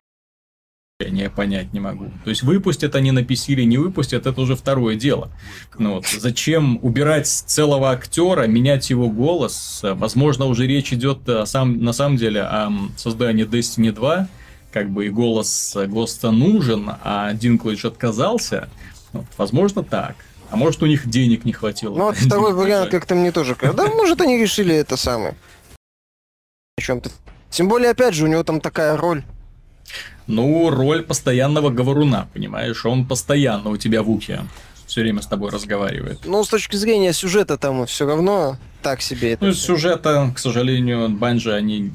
я понять не могу. То есть выпустят они на PC или не выпустят, это уже второе дело. Ну, вот. Зачем убирать целого актера, менять его голос? Возможно, уже речь идет о сам, на самом деле о создании Destiny 2, как бы и голос Госта нужен, а Динклэдж отказался. Вот. Возможно, так. А может, у них денег не хватило. Ну, вот второй вариант как-то мне тоже кажется. Да, может, они решили это самое. О чем-то. Тем более, опять же, у него там такая роль. Ну, роль постоянного говоруна, понимаешь? Он постоянно у тебя в ухе. Все время с тобой разговаривает. Ну, с точки зрения сюжета там все равно так себе это. Ну, сюжета, к сожалению, Банжи, они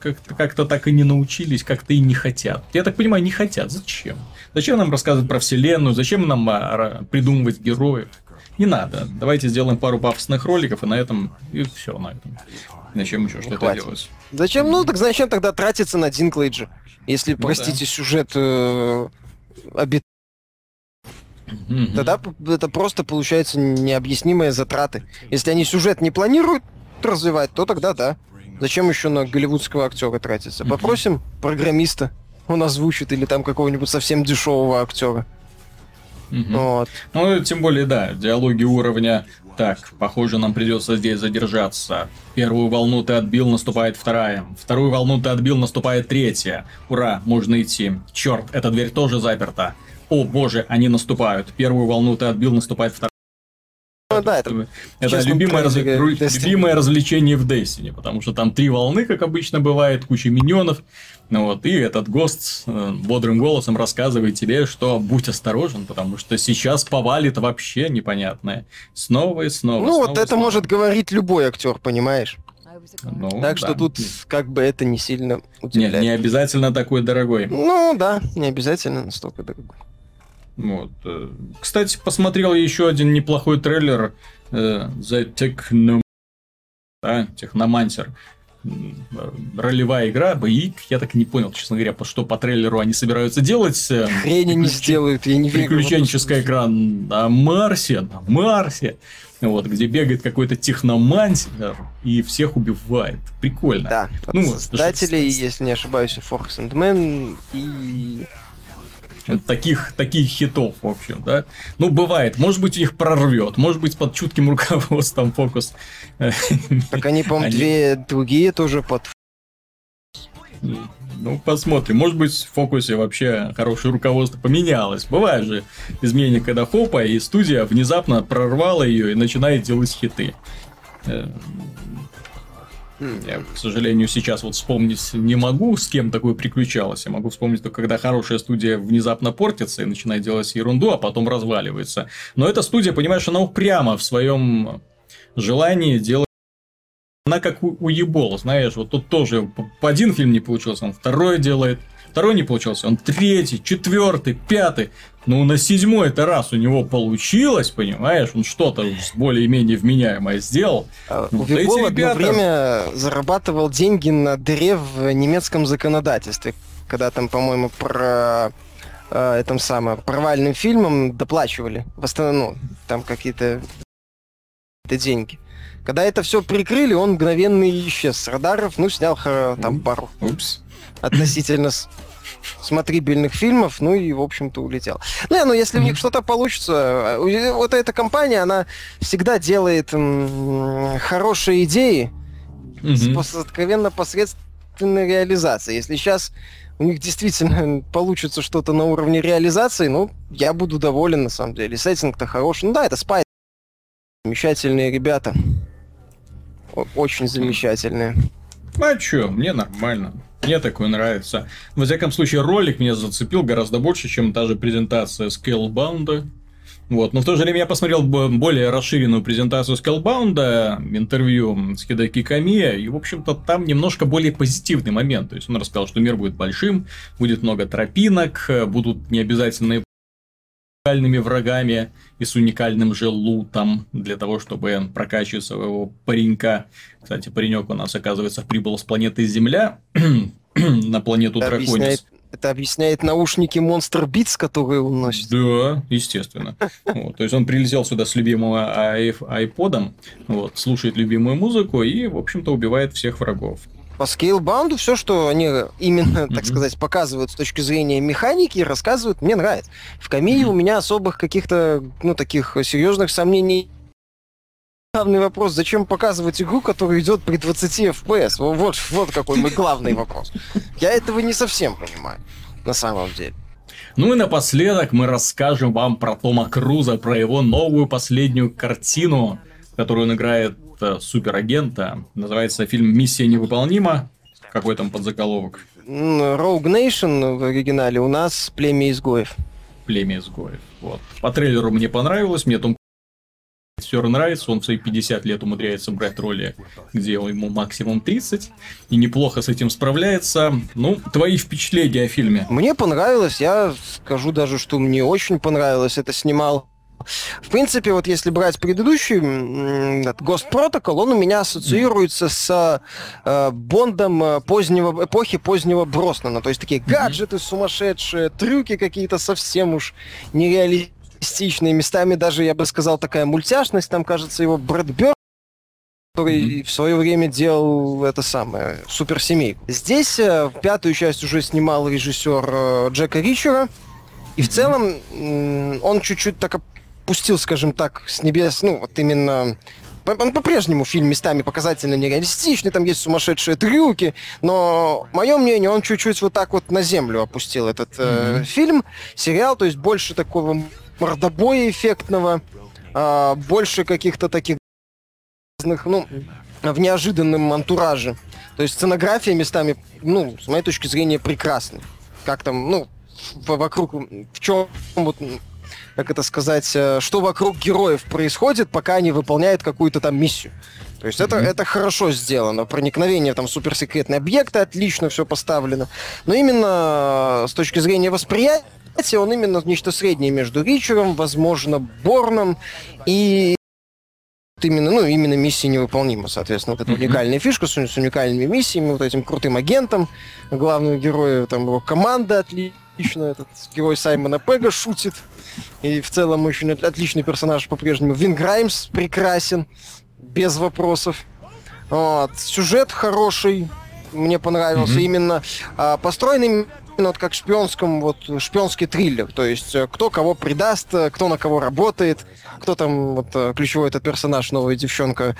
как-то, как-то так и не научились, как-то и не хотят. Я так понимаю, не хотят. Зачем? Зачем нам рассказывать про вселенную? Зачем нам а, придумывать героев? Не надо. Давайте сделаем пару пафосных роликов, и на этом... И все на этом. Зачем еще что-то делать? Зачем? Ну, так зачем тогда тратиться на Динклейджа? Если, ну, простите, да. сюжет э, обит... Mm-hmm. Тогда это просто получается необъяснимые затраты. Если они сюжет не планируют развивать, то тогда да. Зачем еще на голливудского актера тратиться? Попросим программиста, он озвучит, или там какого-нибудь совсем дешевого актера. Угу. Вот. Ну, тем более, да, диалоги уровня так, похоже, нам придется здесь задержаться. Первую волну ты отбил, наступает вторая. Вторую волну ты отбил, наступает третья. Ура, можно идти. Черт, эта дверь тоже заперта. О боже, они наступают. Первую волну ты отбил, наступает вторая. Ну, да, это, это любимое, раз... любимое развлечение в Destiny, потому что там три волны, как обычно бывает, куча миньонов. Ну вот, и этот ГОСТ э, бодрым голосом рассказывает тебе, что будь осторожен, потому что сейчас повалит вообще непонятное. Снова и снова. Ну снова вот это снова. может говорить любой актер, понимаешь? Ну, так да. что тут как бы это не сильно удивляет. Не, не обязательно такой дорогой. Ну да, не обязательно настолько дорогой. Вот. Э, кстати, посмотрел еще один неплохой трейлер э, The Techno... Да, Техномансер. Ролевая игра, боевик. Я так и не понял, честно говоря, по что по трейлеру они собираются делать. Э, Хрень не сделают, я не верю. Приключенческий экран на Марсе, на Марсе. Вот, где бегает какой-то техномансер и всех убивает. Прикольно. Да, ну, создатели, если не ошибаюсь, Fox and Man и таких, таких хитов, в общем, да. Ну, бывает. Может быть, их прорвет. Может быть, под чутким руководством фокус. Так они, по-моему, две другие тоже под... Ну, посмотрим. Может быть, в фокусе вообще хорошее руководство поменялось. Бывает же изменение, когда хопа, и студия внезапно прорвала ее и начинает делать хиты. Э, я, к сожалению, сейчас вот вспомнить не могу, с кем такое приключалось. Я могу вспомнить только, когда хорошая студия внезапно портится и начинает делать ерунду, а потом разваливается. Но эта студия, понимаешь, она упряма в своем желании делать она как у, Ебола, знаешь, вот тут тоже один фильм не получился, он второй делает, второй не получился, он третий, четвертый, пятый. Ну, на седьмой это раз у него получилось, понимаешь, он что-то более-менее вменяемое сделал. А, ну, Вибол одно ребята... время зарабатывал деньги на дыре в немецком законодательстве, когда там, по-моему, про э, этом самым провальным фильмом доплачивали. В основном, ну, там какие-то деньги. Когда это все прикрыли, он мгновенно исчез с радаров, ну, снял там пару. Упс. Относительно смотрибельных фильмов, ну и, в общем-то, улетел. Ну, ну если у них что-то получится, э, вот эта компания, она всегда делает м- хорошие идеи mm-hmm. с откровенно посредственной реализацией. Если сейчас у них действительно получится что-то на уровне реализации, ну, я буду доволен, на самом деле. Сеттинг-то хороший. Ну да, это спай. Замечательные ребята. Очень замечательные. А чё, мне нормально. Мне такое нравится. Во всяком случае, ролик меня зацепил гораздо больше, чем та же презентация Scalebound. Вот. Но в то же время я посмотрел более расширенную презентацию Scalebound, интервью с Хидеки Камия, и, в общем-то, там немножко более позитивный момент. То есть, он рассказал, что мир будет большим, будет много тропинок, будут необязательные уникальными врагами и с уникальным же лутом для того, чтобы прокачивать своего паренька. Кстати, паренек у нас, оказывается, прибыл с планеты Земля на планету это Драконис. Объясняет, это объясняет наушники Monster Beats, которые он носит. Да, естественно. Вот, то есть он прилетел сюда с любимым айподом, вот, слушает любимую музыку и, в общем-то, убивает всех врагов. По скейлбаунду все, что они именно, mm-hmm. так сказать, показывают с точки зрения механики, рассказывают, мне нравится. В mm-hmm. у меня особых каких-то, ну, таких серьезных сомнений главный вопрос, зачем показывать игру, которая идет при 20 FPS? Вот, вот какой мой главный вопрос. Я этого не совсем понимаю, на самом деле. Ну и напоследок мы расскажем вам про Тома Круза, про его новую последнюю картину, которую он играет э, суперагента. Называется фильм «Миссия невыполнима». Какой там подзаголовок? Rogue Nation в оригинале у нас «Племя изгоев». «Племя изгоев». Вот. По трейлеру мне понравилось, мне Том все нравится, он в свои 50 лет умудряется брать роли, где ему максимум 30, и неплохо с этим справляется. Ну, твои впечатления о фильме? Мне понравилось, я скажу даже, что мне очень понравилось. Это снимал в принципе, вот если брать предыдущий Ghost Protocol, он у меня ассоциируется с э, Бондом э, позднего, эпохи позднего Броснана. То есть такие гаджеты сумасшедшие, трюки какие-то совсем уж нереалистичные. Местами даже, я бы сказал, такая мультяшность. Там, кажется, его Брэд Бёрд который mm-hmm. в свое время делал это самое суперсемейку. Здесь э, пятую часть уже снимал режиссер э, Джека Ричера. И в целом он чуть-чуть так спустил, скажем так, с небес, ну, вот именно он по-прежнему фильм местами показательно нереалистичный, там есть сумасшедшие трюки, но, мое мнение, он чуть-чуть вот так вот на землю опустил этот mm-hmm. фильм, сериал, то есть больше такого мордобоя эффектного, э, больше каких-то таких ну, в неожиданном антураже. То есть сценография местами, ну, с моей точки зрения, прекрасная. Как там, ну, вокруг, в чем вот как это сказать, э, что вокруг героев происходит, пока они выполняют какую-то там миссию. То есть mm-hmm. это, это хорошо сделано. Проникновение там суперсекретные объекты, отлично все поставлено. Но именно э, с точки зрения восприятия, он именно нечто среднее между Ричером, возможно, Борном и именно, ну, именно миссия невыполнима, соответственно, вот эта mm-hmm. уникальная фишка с, с уникальными миссиями, вот этим крутым агентом, главного героя, там его команда отлично, этот герой Саймона Пега шутит, и в целом очень отличный персонаж по-прежнему. Вин Граймс прекрасен, без вопросов. Вот. Сюжет хороший, мне понравился. Mm-hmm. Именно а, построен именно вот как шпионском, вот шпионский триллер. То есть э, кто кого предаст, э, кто на кого работает, кто там вот э, ключевой этот персонаж, новая девчонка,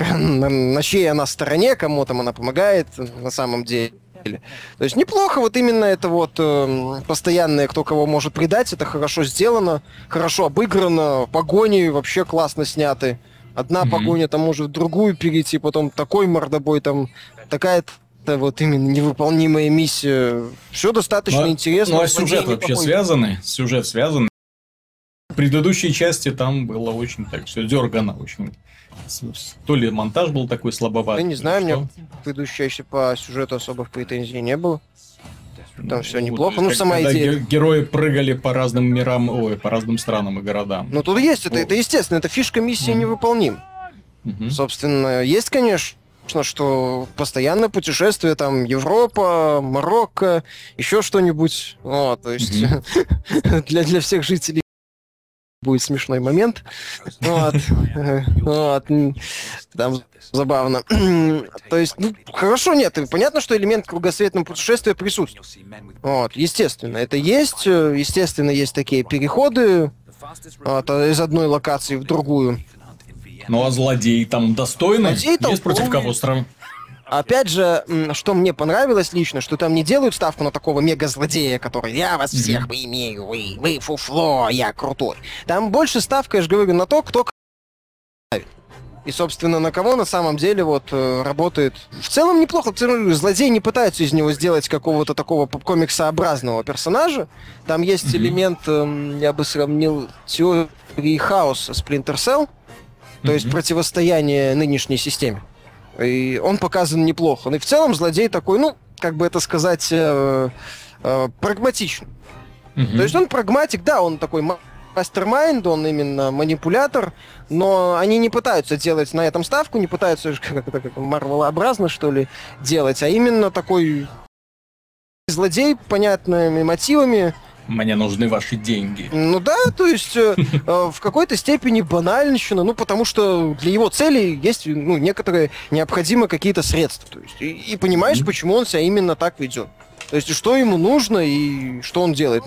на чьей она стороне, кому там она помогает на самом деле деле. То есть неплохо, вот именно это вот э, постоянное, кто кого может предать, это хорошо сделано, хорошо обыграно, погони вообще классно сняты. Одна mm-hmm. погоня там может в другую перейти, потом такой мордобой, там такая вот именно невыполнимая миссия. Все достаточно ну, интересно. Ну а сюжет вообще связанный? Сюжет связанный? Предыдущей части там было очень так все дергано, очень. То ли монтаж был такой слабоватый. Я не знаю, что. мне предыдущей части по сюжету особых претензий не было. Там все Ну, неплохо. то Ну, сама идея. ге- герои прыгали по разным мирам, ой, по разным странам и городам. Ну, тут есть это, О. это естественно, это фишка миссии Мгм. невыполним. Мгм. Собственно, есть, конечно, что постоянно путешествие там Европа, Марокко, еще что-нибудь. Вот, то есть для, для всех жителей будет смешной момент. Вот. Вот. Там забавно. То есть, ну, хорошо, нет. Понятно, что элемент кругосветного путешествия присутствует. Вот, естественно, это есть. Естественно, есть такие переходы вот, из одной локации в другую. Ну а злодей там достойный? Злодей Есть против кого сравнивать? Опять же, что мне понравилось лично, что там не делают ставку на такого мега-злодея, который «я вас всех поимею, вы, вы фуфло, я крутой». Там больше ставка, я же говорю, на то, кто и, собственно, на кого на самом деле вот э, работает. В целом неплохо. Злодей не пытаются из него сделать какого-то такого комиксообразного персонажа. Там есть Мгм. элемент, эм, я бы сравнил теории хаоса Splinter Cell, то есть Мгм. противостояние нынешней системе. И он показан неплохо. Ну И в целом злодей такой, ну, как бы это сказать, э, э, прагматичный. Мгм. То есть он прагматик, да, он такой ма- мастер-майнд, он именно манипулятор, но они не пытаются делать на этом ставку, не пытаются как это как марвелообразно, что ли, делать, а именно такой злодей, понятными мотивами, Мне нужны ваши деньги. ну да, то есть э, э, в какой-то степени банальщина, ну потому что для его цели есть ну, некоторые необходимы какие-то средства. То есть, и, и понимаешь, Мгм. почему он себя именно так ведет. То есть, что ему нужно и что он делает.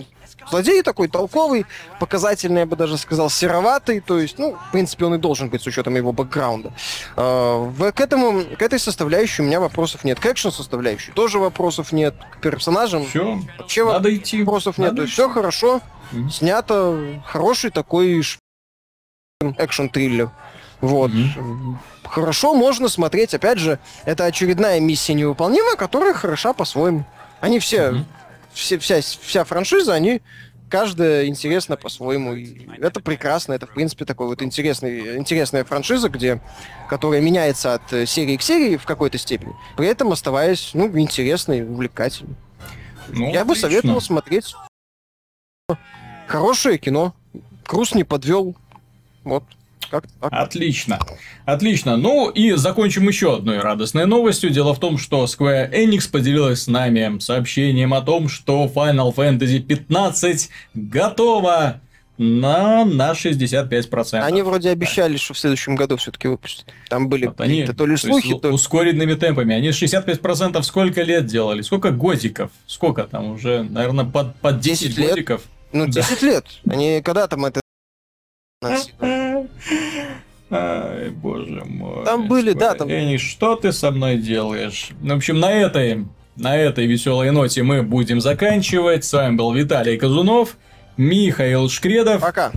Злодей такой толковый, показательный, я бы даже сказал, сероватый, то есть, ну, в принципе, он и должен быть с учетом его бэкграунда. В- к, этому, к этой составляющей у меня вопросов нет. К экшн составляющей тоже вопросов нет. К персонажам Все, вообще надо идти. вопросов нет. Надо То есть идти. все хорошо, Мгм. снято хороший такой экшн-триллер. Вот. Мгм. Хорошо можно смотреть, опять же, это очередная миссия невыполнима, которая хороша по-своему. Они все, Мгм. Все вся, вся франшиза, они каждая интересна по-своему. И это прекрасно, это, в принципе, такой вот интересный, интересная франшиза, где, которая меняется от э, серии к серии в какой-то степени, при этом оставаясь, ну, интересной, увлекательной. Ну, Я бы отлично. советовал смотреть хорошее кино. Круз не подвел. Вот. Как так. Отлично. Отлично. Ну и закончим еще одной радостной новостью. Дело в том, что Square Enix поделилась с нами сообщением о том, что Final Fantasy 15 готова на, на 65%. Они вроде обещали, что в следующем году все-таки выпустят. Там были Вот они, какие-то то ли то слухи, то ли... ускоренными темпами. Они 65% сколько лет делали? Сколько годиков? Сколько там уже? Наверное, под, под 10, 10 лет. годиков. Ну, да. 10 лет. Они когда там это... Ай, боже мой. Там были, да, там- Энни, что ты со мной делаешь? Ну, В общем, на этой, на этой веселой ноте мы будем заканчивать. С вами был Виталий Казунов, Михаил Шкредов. Пока.